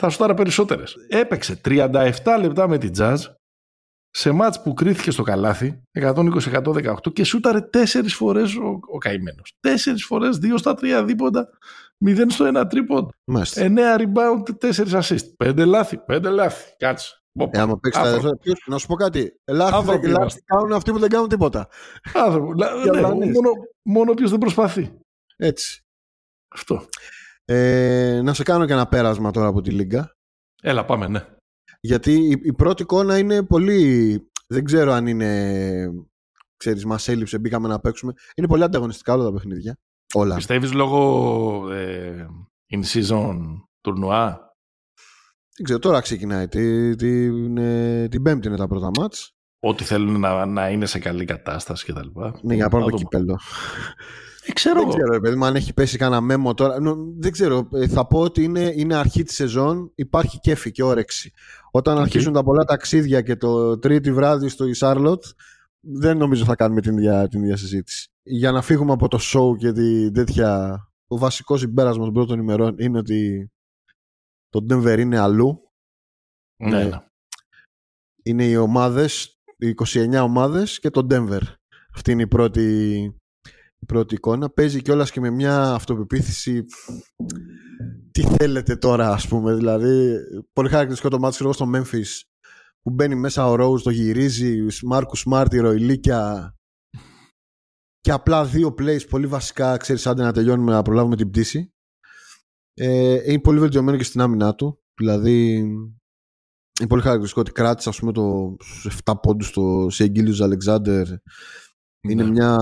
Θα σουτάρω περισσότερες. Έπαιξε 37 λεπτά με την jazz σε μάτς που κρίθηκε στο καλάθι 120-118 και σούταρε τέσσερις φορές ο, ο καημένος. Τέσσερις φορές, δύο στα τρία δίποτα, μηδέν στο ένα τρίποντ, εννέα rebound, τέσσερις assist. Πέντε λάθη, πέντε λάθη. Κάτσε. Ε, άμα παίξεις τα να σου πω κάτι. Λάθη, λάθη κάνουν αυτοί που δεν κάνουν τίποτα. Άνθρωπο. ναι, μόνο, μόνο ποιος δεν προσπαθεί. Έτσι. Αυτό. Ε, να σε κάνω και ένα πέρασμα τώρα από τη Λίγκα. Έλα, πάμε, ναι. Γιατί η, πρώτη εικόνα είναι πολύ... Δεν ξέρω αν είναι... Ξέρεις, μας έλειψε, μπήκαμε να παίξουμε. Είναι πολύ ανταγωνιστικά όλα τα παιχνίδια. Όλα. Πιστεύεις λόγω ε, in season τουρνουά; Δεν ξέρω, τώρα ξεκινάει. Την, την, την πέμπτη είναι τα πρώτα μάτς. Ότι θέλουν να, να είναι σε καλή κατάσταση κτλ. Ναι, για να πάρουν το κυπέλο. Ε, ξέρω δεν ξέρω, παιδί μου, αν έχει πέσει κανένα μέμο τώρα. Δεν ξέρω. Ε, θα πω ότι είναι, είναι αρχή της σεζόν. Υπάρχει κέφι και όρεξη. Όταν αρχίσουν τα πολλά ταξίδια και το τρίτη βράδυ στο Ισάρλοτ, δεν νομίζω θα κάνουμε την ίδια, την ίδια συζήτηση. Για να φύγουμε από το show και τη τέτοια. Το βασικός συμπέρασμα των πρώτων ημερών είναι ότι το Denver είναι αλλού. Ναι. Ε, ναι. Είναι οι ομάδες, οι 29 ομάδες και το Denver. Αυτή είναι η πρώτη, η πρώτη εικόνα. Παίζει κιόλας και με μια αυτοπεποίθηση τι θέλετε τώρα ας πούμε. Δηλαδή, πολύ χαρακτηριστικό το μάτι στο Memphis που μπαίνει μέσα ο Rose, το γυρίζει, Μάρκου Σμάρτ, Ροηλίκια και απλά δύο plays πολύ βασικά, ξέρεις, άντε να τελειώνουμε να προλάβουμε την πτήση. Ε, είναι πολύ βελτιωμένο και στην άμυνά του. Δηλαδή, είναι πολύ χαρακτηριστικό ότι κράτησε ας πούμε το 7 πόντους στο Σεγγίλιους Αλεξάνδερ Είναι ναι. μια.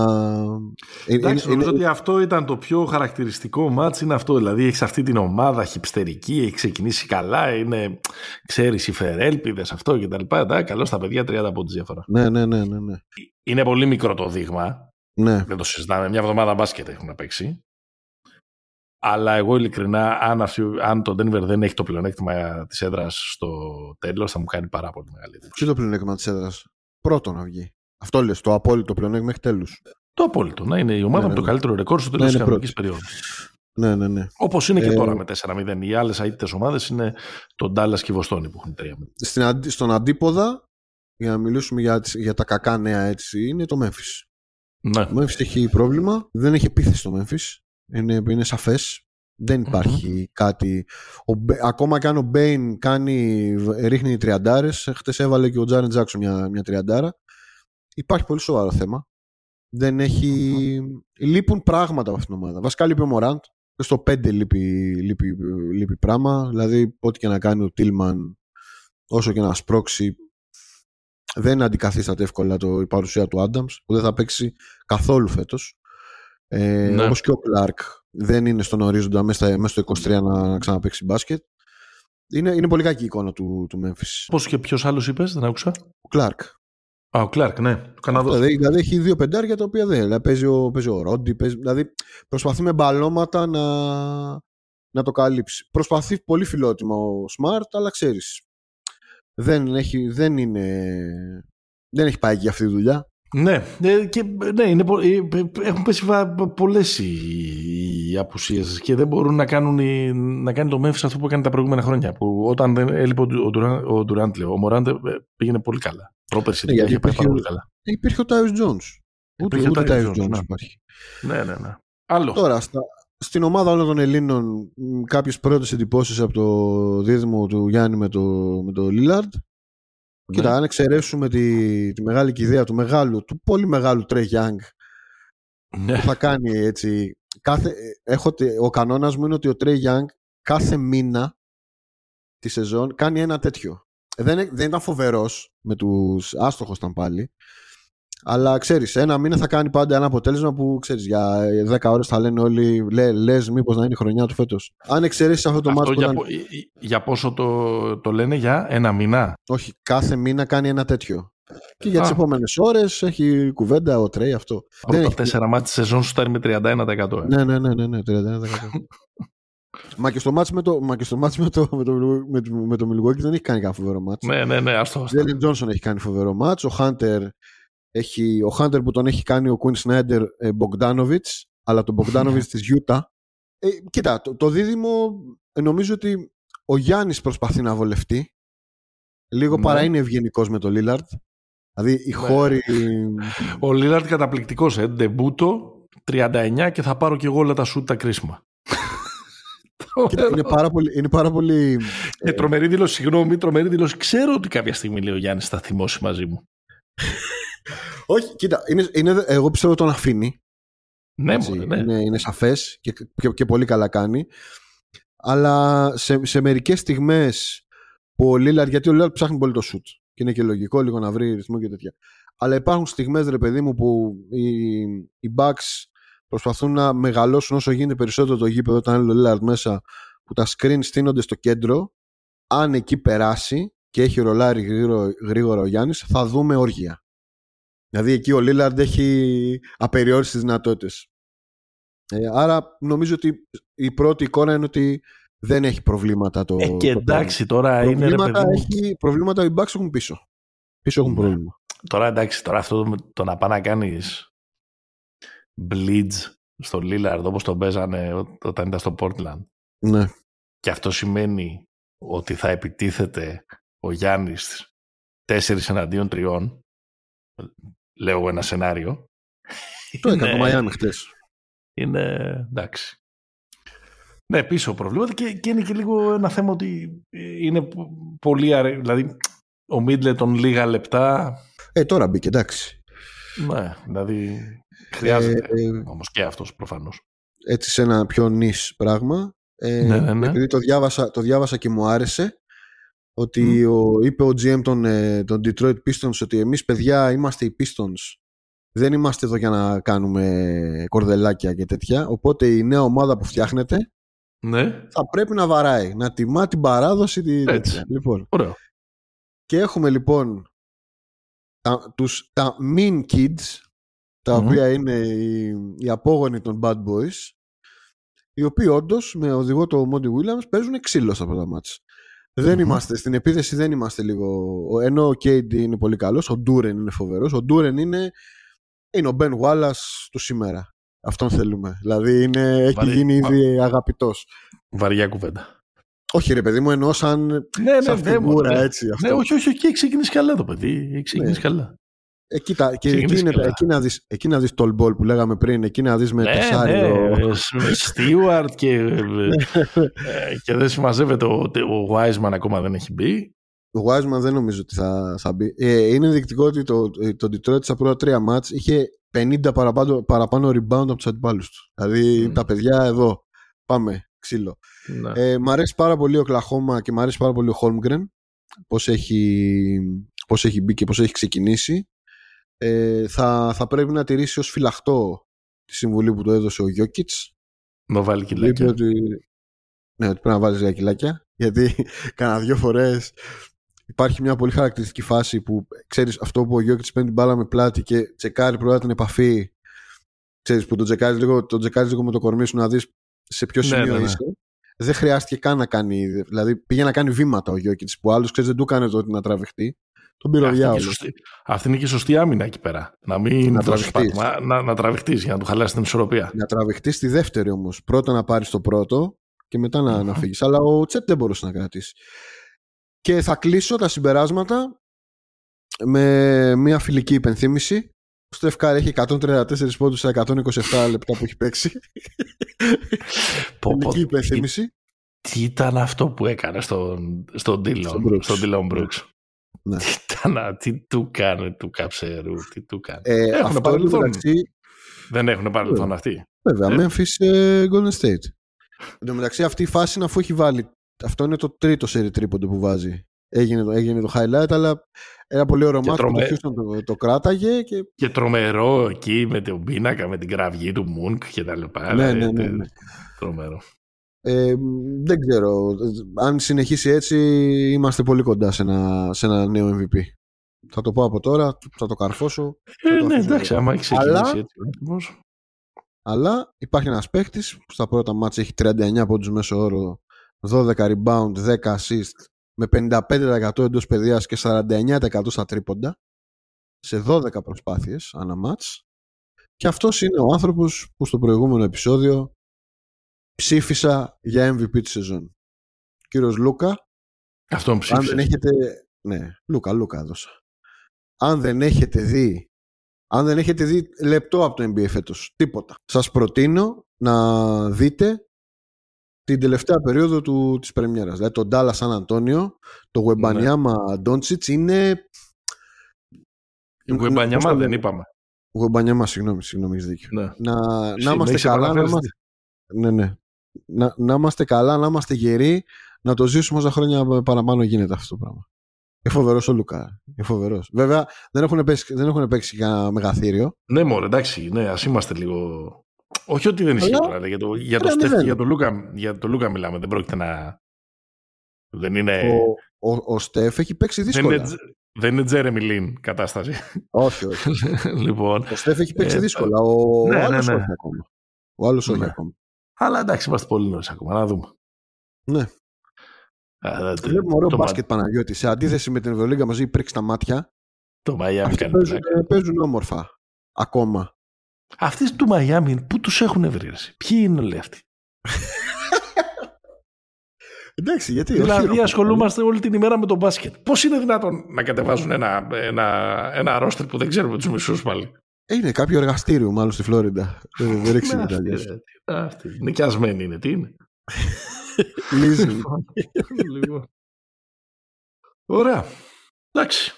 Εντάξει, είναι, νομίζω ότι αυτό ήταν το πιο χαρακτηριστικό μάτς είναι αυτό. Δηλαδή έχεις αυτή την ομάδα χυψτερική, έχει ξεκινήσει καλά, είναι, ξέρεις, υφερέλπιδες αυτό και τα λοιπά. Καλώς τα παιδιά 30 από τη διαφορά. Ναι, ναι, ναι, ναι, ναι. Είναι πολύ μικρό το δείγμα. Ναι. Δεν το συζητάμε. Μια εβδομάδα μπάσκετ έχουν παίξει. Αλλά εγώ ειλικρινά, αν, αν το Denver δεν έχει το πλεονέκτημα της έδρας στο τέλος, θα μου κάνει πάρα πολύ μεγάλη εντύπωση. Ποιο το πλεονέκτημα της έδρας, πρώτον να βγει. Αυτό λες, το απόλυτο πλεονέκτημα μέχρι τέλους. Το απόλυτο. Να είναι η ομάδα ναι, με το ναι. καλύτερο ρεκόρ στο τέλος ναι, της κανονικής περίοδου. Ναι, ναι, ναι. Όπως είναι και ε... τώρα με 4-0. Οι άλλες αίτητες ομάδες είναι το Ντάλλα και η Βοστόνη που έχουν 3 Στον αντίποδα, για να μιλήσουμε για, για τα κακά νέα έτσι, είναι το Memphis. Ναι. Το Memphis έχει πρόβλημα. Δεν έχει επίθεση το Memphis. Είναι, είναι σαφές. Δεν υπαρχει κάτι. Ο, ακόμα και αν ο Μπέιν κάνει, ρίχνει τριαντάρες, χτες έβαλε και ο Τζάρεν Τζάξο μια, μια τριαντάρα. Υπάρχει πολύ σοβαρό θέμα. Δεν έχει... Λείπουν πράγματα από αυτήν την ομάδα. Βασικά λείπει ο Μωράντ. Στο 5 λείπει, λείπει, λείπει πράγμα. Δηλαδή, ό,τι και να κάνει ο Τίλμαν, όσο και να σπρώξει, δεν αντικαθίσταται εύκολα το, η παρουσία του Άνταμς, που δεν θα παίξει καθόλου φέτος. Ε, ναι. Όπως και ο Κλάρκ δεν είναι στον ορίζοντα μέσα, μέσα στο 23 να ξαναπαίξει μπάσκετ. Είναι, είναι πολύ κακή η εικόνα του, του Memphis. Πώς και ποιος άλλος είπες, δεν άκουσα. Ο Κλάρκ. Α, ο Κλάρκ, ναι. Καναδό. Δηλαδή, δηλαδή έχει δύο πεντάρια τα οποία δεν. Δηλαδή παίζει ο, παίζει ο Ρόντι. Παίζει, δηλαδή προσπαθεί με μπαλώματα να, να το καλύψει. Προσπαθεί πολύ φιλότιμο ο Smart, αλλά ξέρεις. Δεν, έχει, δεν, είναι, δεν έχει πάει για αυτή τη δουλειά. Ναι, ε, και, ναι είναι, ε, έχουν πέσει πολλές οι, οι απουσίες και δεν μπορούν να, κάνουν, να κάνει το Memphis αυτό που έκανε τα προηγούμενα χρόνια. Που όταν δεν έλειπε ο, Ντουράντ, ο, ο Μωράντ ε, πήγαινε πολύ καλά. Πρόπερση ναι, είχε πάει πολύ καλά. Υπήρχε ο Τάιους Τζόνς. Ούτε, ούτε ο Τάιους Τζόνς υπάρχει. Ναι, ναι, ναι. Άλλο. Τώρα, στα, στην ομάδα όλων των Ελλήνων κάποιες πρώτες εντυπώσεις από το δίδυμο του Γιάννη με το, με το Λίλαρντ. Ναι. Κοίτα, αν εξαιρέσουμε τη, τη μεγάλη ιδέα του μεγάλου, του πολύ μεγάλου Τρέι Γιάνγκ, ναι. που θα κάνει έτσι. Κάθε, έχω, ο κανόνας μου είναι ότι ο Τρέι Γιάνγκ κάθε μήνα τη σεζόν κάνει ένα τέτοιο. Δεν, δεν ήταν φοβερός με τους άστοχου ήταν πάλι. Αλλά ξέρεις, ένα μήνα θα κάνει πάντα ένα αποτέλεσμα που ξέρεις για 10 ώρες θα λένε όλοι, λε, λες, μήπως να είναι η χρονιά του φέτος. Αν εξαιρέσεις αυτό το μάτι. Για, ήταν... για πόσο το, το λένε, για ένα μήνα; Όχι, κάθε μήνα κάνει ένα τέτοιο. Και για τις επόμενες ώρες έχει κουβέντα ο Τρέι αυτό. Από τα τέσσερα μάτια της σεζόν σου φτάνει με 31%. Ε. Ναι, ναι, ναι, ναι, ναι 31%. Μα και στο μάτς με το, μα και στο μάτς με το, με το, με το, με το Milwaukee δεν έχει κάνει κανένα φοβερό μάτς. Ναι, ναι, ναι, αυτό. Ο Τζέλιν Τζόνσον έχει κάνει φοβερό μάτς. Ο Χάντερ έχει, ο Χάντερ που τον έχει κάνει ο Κουίν Σνάιντερ Μπογκδάνοβιτ, αλλά τον Μπογκδάνοβιτ της Γιούτα. Ε, κοίτα, το, το δίδυμο ε, νομίζω ότι ο Γιάννης προσπαθεί να βολευτεί. Λίγο ναι. παρά είναι ευγενικός με τον Λίλαρτ. Δηλαδή οι ναι. χώροι. Ο Λίλαρτ καταπληκτικός, ε. Ντεμπούτο, 39 και θα πάρω και εγώ όλα τα σούτ τα κρίσιμα. Κοίτα, είναι πάρα πολύ. Είναι πάρα πολύ ε, τρομερή δήλωση, συγγνώμη, τρομερή δήλωση. Ξέρω ότι κάποια στιγμή λέει ο Γιάννης θα θυμώσει μαζί μου. Όχι, κοίτα, είναι, είναι, εγώ πιστεύω τον αφήνει. Ναι, έτσι, ναι. Είναι, είναι σαφές και, και, και, πολύ καλά κάνει. Αλλά σε, σε μερικές στιγμές που ο Λίλαρ, γιατί ο Λίλαρ ψάχνει πολύ το σουτ και είναι και λογικό λίγο να βρει ρυθμό και τέτοια. Αλλά υπάρχουν στιγμές, ρε παιδί μου, που οι, οι Bucks προσπαθούν να μεγαλώσουν όσο γίνεται περισσότερο το γήπεδο όταν είναι ο Λίλαρ μέσα, που τα screen στείνονται στο κέντρο. Αν εκεί περάσει και έχει ρολάρει γρήγορα, γρήγορα ο Γιάννης, θα δούμε όργια. Δηλαδή εκεί ο Λίλαρντ έχει απεριόριστες δυνατότητες. Ε, άρα νομίζω ότι η πρώτη εικόνα είναι ότι δεν έχει προβλήματα το. Ε, και εντάξει, τώρα προβλήματα είναι. Έχει, προβλήματα οι Bucks έχουν πίσω. Πίσω έχουν ναι. πρόβλημα. Τώρα εντάξει, τώρα αυτό το, το να πάει να κάνεις blitz στο Lillard όπως τον παίζανε όταν ήταν στο Portland. Ναι. Και αυτό σημαίνει ότι θα επιτίθεται ο Γιάννης τέσσερις εναντίον τριών λέω εγώ ένα σενάριο. Το έκανε το Μαϊάμι χτες. Είναι εντάξει. Ναι, πίσω προβλήματα και, και είναι και λίγο ένα θέμα ότι είναι πολύ αρε... Δηλαδή, ο Μίτλετον λίγα λεπτά. Ε, τώρα μπήκε, εντάξει. Ναι, δηλαδή χρειάζεται ε, ε, όμως και αυτός προφανώς. Έτσι σε ένα πιο νης πράγμα. Ε, ναι, ναι, ναι. Επειδή το διάβασα, το διάβασα και μου άρεσε ότι ο, είπε ο GM των, ε, των Detroit Pistons ότι εμείς παιδιά είμαστε οι Pistons Δεν είμαστε εδώ για να κάνουμε κορδελάκια και τέτοια. Οπότε η νέα ομάδα που φτιάχνεται Ναι. θα πρέπει να βαράει, να τιμά την παράδοση. Τη... Έτσι. τέτοια. Λοιπόν, Ωραίο. και έχουμε λοιπόν τα, τους, τα mean kids, τα Μμμ. οποία είναι οι, οι απόγονοι των bad boys, οι οποίοι όντως με οδηγό το Monty Williams παίζουν ξύλος στα πρώτα μάτς. Δεν Μμμ. είμαστε, στην επίθεση δεν είμαστε λίγο. ο- Ενώ ο Κέιντι είναι πολύ καλός, ο Ντούρεν είναι φοβερός. Ο Ντούρεν είναι, είναι ο Μπεν Wallace του σήμερα. Αυτόν θέλουμε. Δηλαδή είναι, έχει Βαρύ. γίνει ήδη αγαπητός. Βαριά κουβέντα. Όχι, ρε παιδί μου, εννοώ σαν, Ναι, σαν ναι, ναι, φιγούρα ναι. έτσι. Αυτό. Ναι, όχι, όχι, όχι, έχει ξεκινήσει καλά το παιδί. Έχει ξεκινήσει Ναι. καλά. Εκεί, τα, και Ξεκινήσεις εκεί, είναι, καλά. εκεί, να δεις, εκεί να δεις το ball που λέγαμε πριν, εκεί να δεις με ναι, τεσσάριο. ναι, Στίουαρτ και, ε, και δεν συμμαζεύεται ο, ο Wiseman ακόμα δεν έχει μπει. Ο Wiseman δεν νομίζω ότι θα, θα μπει. Ε, είναι ενδεικτικό ότι το, το Detroit στα πρώτα τρία μάτς είχε 50 παραπάνω, παραπάνω rebound από τους αντιπάλους τους. Δηλαδή Μμ. τα παιδιά εδώ, πάμε, ξύλο. Ναι. Ε, μ' αρέσει πάρα πολύ ο Κλαχώμα και μ' αρέσει πάρα πολύ ο Holmgren πώς έχει, πώς έχει μπει και πώς έχει ξεκινήσει. Ε, θα, θα πρέπει να τηρήσει ως φυλαχτό τη συμβουλή που του έδωσε ο Γιώκητς Να βάλει Είπε κιλάκια. ότι, ναι, ότι πρέπει να βάλεις λίγα κιλάκια γιατί κάνα δύο φορές υπάρχει μια πολύ χαρακτηριστική φάση που ξέρεις αυτό που ο Γιώκητς παίρνει την μπάλα με πλάτη και τσεκάρει πρώτα την επαφή ξέρεις που τον τσεκάρεις λίγο, τον τσεκάρεις λίγο με το κορμί σου να δεις σε ποιο Ναι, σημείο ναι, ναι. είσαι δεν χρειάστηκε καν να κάνει δηλαδή πήγε να κάνει βήματα ο Γιώκητς που άλλος ξέρεις δεν του έκανε το ότι να τραβηχτεί τον πήρε ο Αυτή, είναι και διάολος σωστή, αυτή είναι και η σωστή άμυνα εκεί πέρα. Να μην Να δώσεις τραβηχτείς. πάτημα, να, να τραβηχτείς για να του χαλάσεις την ισορροπία. να τραβηχτείς στη δεύτερη όμως. Πρώτα να πάρεις το πρώτο και μετά να, Μμμ. να φύγεις. Αλλά ο Τσέπ δεν μπορούσε να κρατήσει. Και θα κλείσω τα συμπεράσματα με μια φιλική υπενθύμηση. Ο Στεφ έχει 134 πόντους σε 127 λεπτά που έχει παίξει. Πω, πω, φιλική υπενθύμηση. Τι ήταν αυτό που έκανε στον, στον Dylan, Ναι. Τι, ήταν, τι του κάνει του καψερού, τι του κάνει. Ε, Έχουν αυτό παρελθόν. μεταξύ, Δεν έχουν παρελθόν αυτοί. βέβαια, Ε. Memphis ε, Golden State. Εν τω μεταξύ αυτή η φάση είναι αφού έχει βάλει. Αυτό είναι το τρίτο σερι τρίποντο που βάζει. Έγινε το, έγινε το highlight, αλλά ένα πολύ ωραίο Και μάτι που το τρομε- Houston το, το κράταγε και Και τρομερό εκεί με τον πίνακα, με την κραυγή του Μουνκ και τα λοιπά. Ναι, Δηλαδή, ναι, ναι, ναι. Τρομερό. Ε, δεν ξέρω. Αν συνεχίσει έτσι, είμαστε πολύ κοντά σε ένα, σε ένα νέο MVP. Θα το πω από τώρα, θα το καρφώσω. Ε, το ναι, αφήσω εντάξει, εδώ. άμα έχει ξεκινήσει Αλλά- έτσι ο ρυθμός. Αλλά υπάρχει ένας παίχτης που στα πρώτα μάτια έχει 39 πόντους μέσω όρο, 12 rebound, 10 assist, με 55% εντός παιδιάς και 49% στα τρίποντα, σε 12 προσπάθειες ανά μάτς. Και αυτός είναι ο άνθρωπος που στο προηγούμενο επεισόδιο ψήφισα για MVP της σεζόν. Ο κύριος Λούκα, Αυτόν αν ψήφισες. δεν έχετε. Ναι, Λούκα, Λούκα έδωσα. Αν δεν έχετε δει. Αν δεν έχετε δει λεπτό από το NBA φέτος, τίποτα. Σας προτείνω να δείτε την τελευταία περίοδο του, της πρεμιέρας. Δηλαδή τον Dallas San Antonio, το Wembanyama Doncic είναι... Η Γουεμπανιαμά πώς το δεν λένε; είπαμε. Wembanyama, συγγνώμη, συγγνώμη, έχεις δίκιο. Ναι. Να, να Εσύ, είμαστε έχεις καλά, να επαναφέρει είμαστε, ναι, ναι. Να, να είμαστε καλά, να είμαστε γεροί, να το ζήσουμε όσα χρόνια παραπάνω γίνεται αυτό το πράγμα. Είναι φοβερός ο Λουκά. Είναι φοβερός. Βέβαια δεν έχουν παίξει, δεν έχουν παίξει κανένα μεγαθύριο. Ναι, μωρέ, εντάξει, ναι, ας είμαστε λίγο... Όχι ότι δεν ισχύει Αλλά- τώρα, για το, για το Ένα Στεφ και μηδέν. για το Λούκα, για το Λούκα μιλάμε, δεν πρόκειται να... Δεν είναι, Ο, ο, ο Στεφ έχει παίξει δεν δύσκολα. είναι, Τζε- δεν είναι Τζέρεμι Λίν κατάσταση. όχι, όχι. λοιπόν, Ο Στεφ έχει παίξει Ε, δύσκολα. Ο, ναι, ο άλλος ναι, ναι. όχι ακόμα. Ο άλλος όχι Ναι. ακόμα. Αλλά εντάξει, είμαστε πολύ νωρίς ακόμα, να δούμε. Ναι. Α, το- Βλέπουμε ωραίο το, μπάσκετ Παναγιώτης. Σε αντίθεση με την Ευρωλίγκα μαζί πρίξει τα μάτια. Το Μαϊάμι Αυτοί κάνει παίζουν, πλάκα. παίζουν όμορφα. Ακόμα. Αυτοί του Μαϊάμι, πού τους έχουν βρει, ρε, ποιοι είναι όλοι αυτοί; Εντάξει, γιατί. Δηλαδή όχι, ασχολούμαστε όλη την ημέρα με τον μπάσκετ. Πώς είναι δυνατόν να κατεβάζουν ένα, ένα, ένα ρόστερ που δεν ξέρουμε τους μισούς πάλι; Ε, Είναι κάποιο εργαστήριο μάλλον στη Φλόριντα. Δεν- Δεν ρίξει Ναι, μετά. αυτή, αλλιώς. ρε, τι- αυτή. Νοικιασμένη είναι, τι είναι; Leasing. Λοιπόν, λοιπόν. Ωραία. Εντάξει.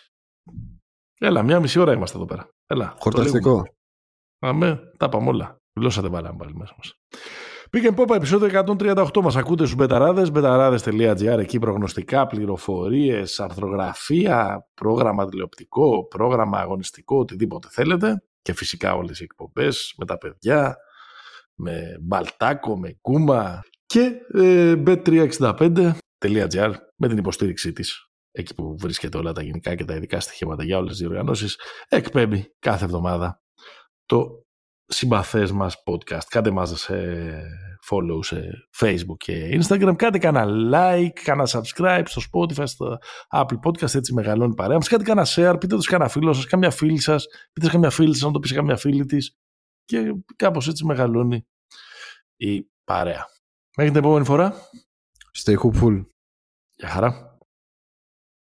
Έλα, μια μισή ώρα είμαστε εδώ πέρα. Έλα. το Χορταστικό. λίγουμε. Αμέ, τα πάμε όλα. Γλώσσα βάλαμε πάλι μέσα μας. Πήγε Πόπα, επεισόδιο 138. Μας ακούτε στους μπεταράδες, μπεταράδες.gr, εκεί προγνωστικά, πληροφορίες, αρθρογραφία, πρόγραμμα τηλεοπτικό, πρόγραμμα αγωνιστικό, οτιδήποτε θέλετε. Και φυσικά όλες οι εκπομπές με τα παιδιά, με Μπαλτάκο, με Κούμα και ε, bet365.gr με την υποστήριξή της εκεί που βρίσκεται όλα τα γενικά και τα ειδικά στοιχήματα για όλες τις διοργανώσεις εκπέμπει κάθε εβδομάδα το συμπαθές μας podcast. Κάντε μας σε follow σε facebook και instagram. Κάντε κανένα like, κανένα subscribe στο spotify, στο apple podcast, έτσι μεγαλώνει η παρέα μας. Κάντε κανένα share, πείτε το σε κανένα φίλο σας, καμιά φίλη σας, πείτε σε καμιά φίλη σας, να το πεις σε καμιά φίλη της και κάπως έτσι μεγαλώνει η παρέα. Μέχρι την επόμενη φορά. Stay hopeful. Γεια χαρά.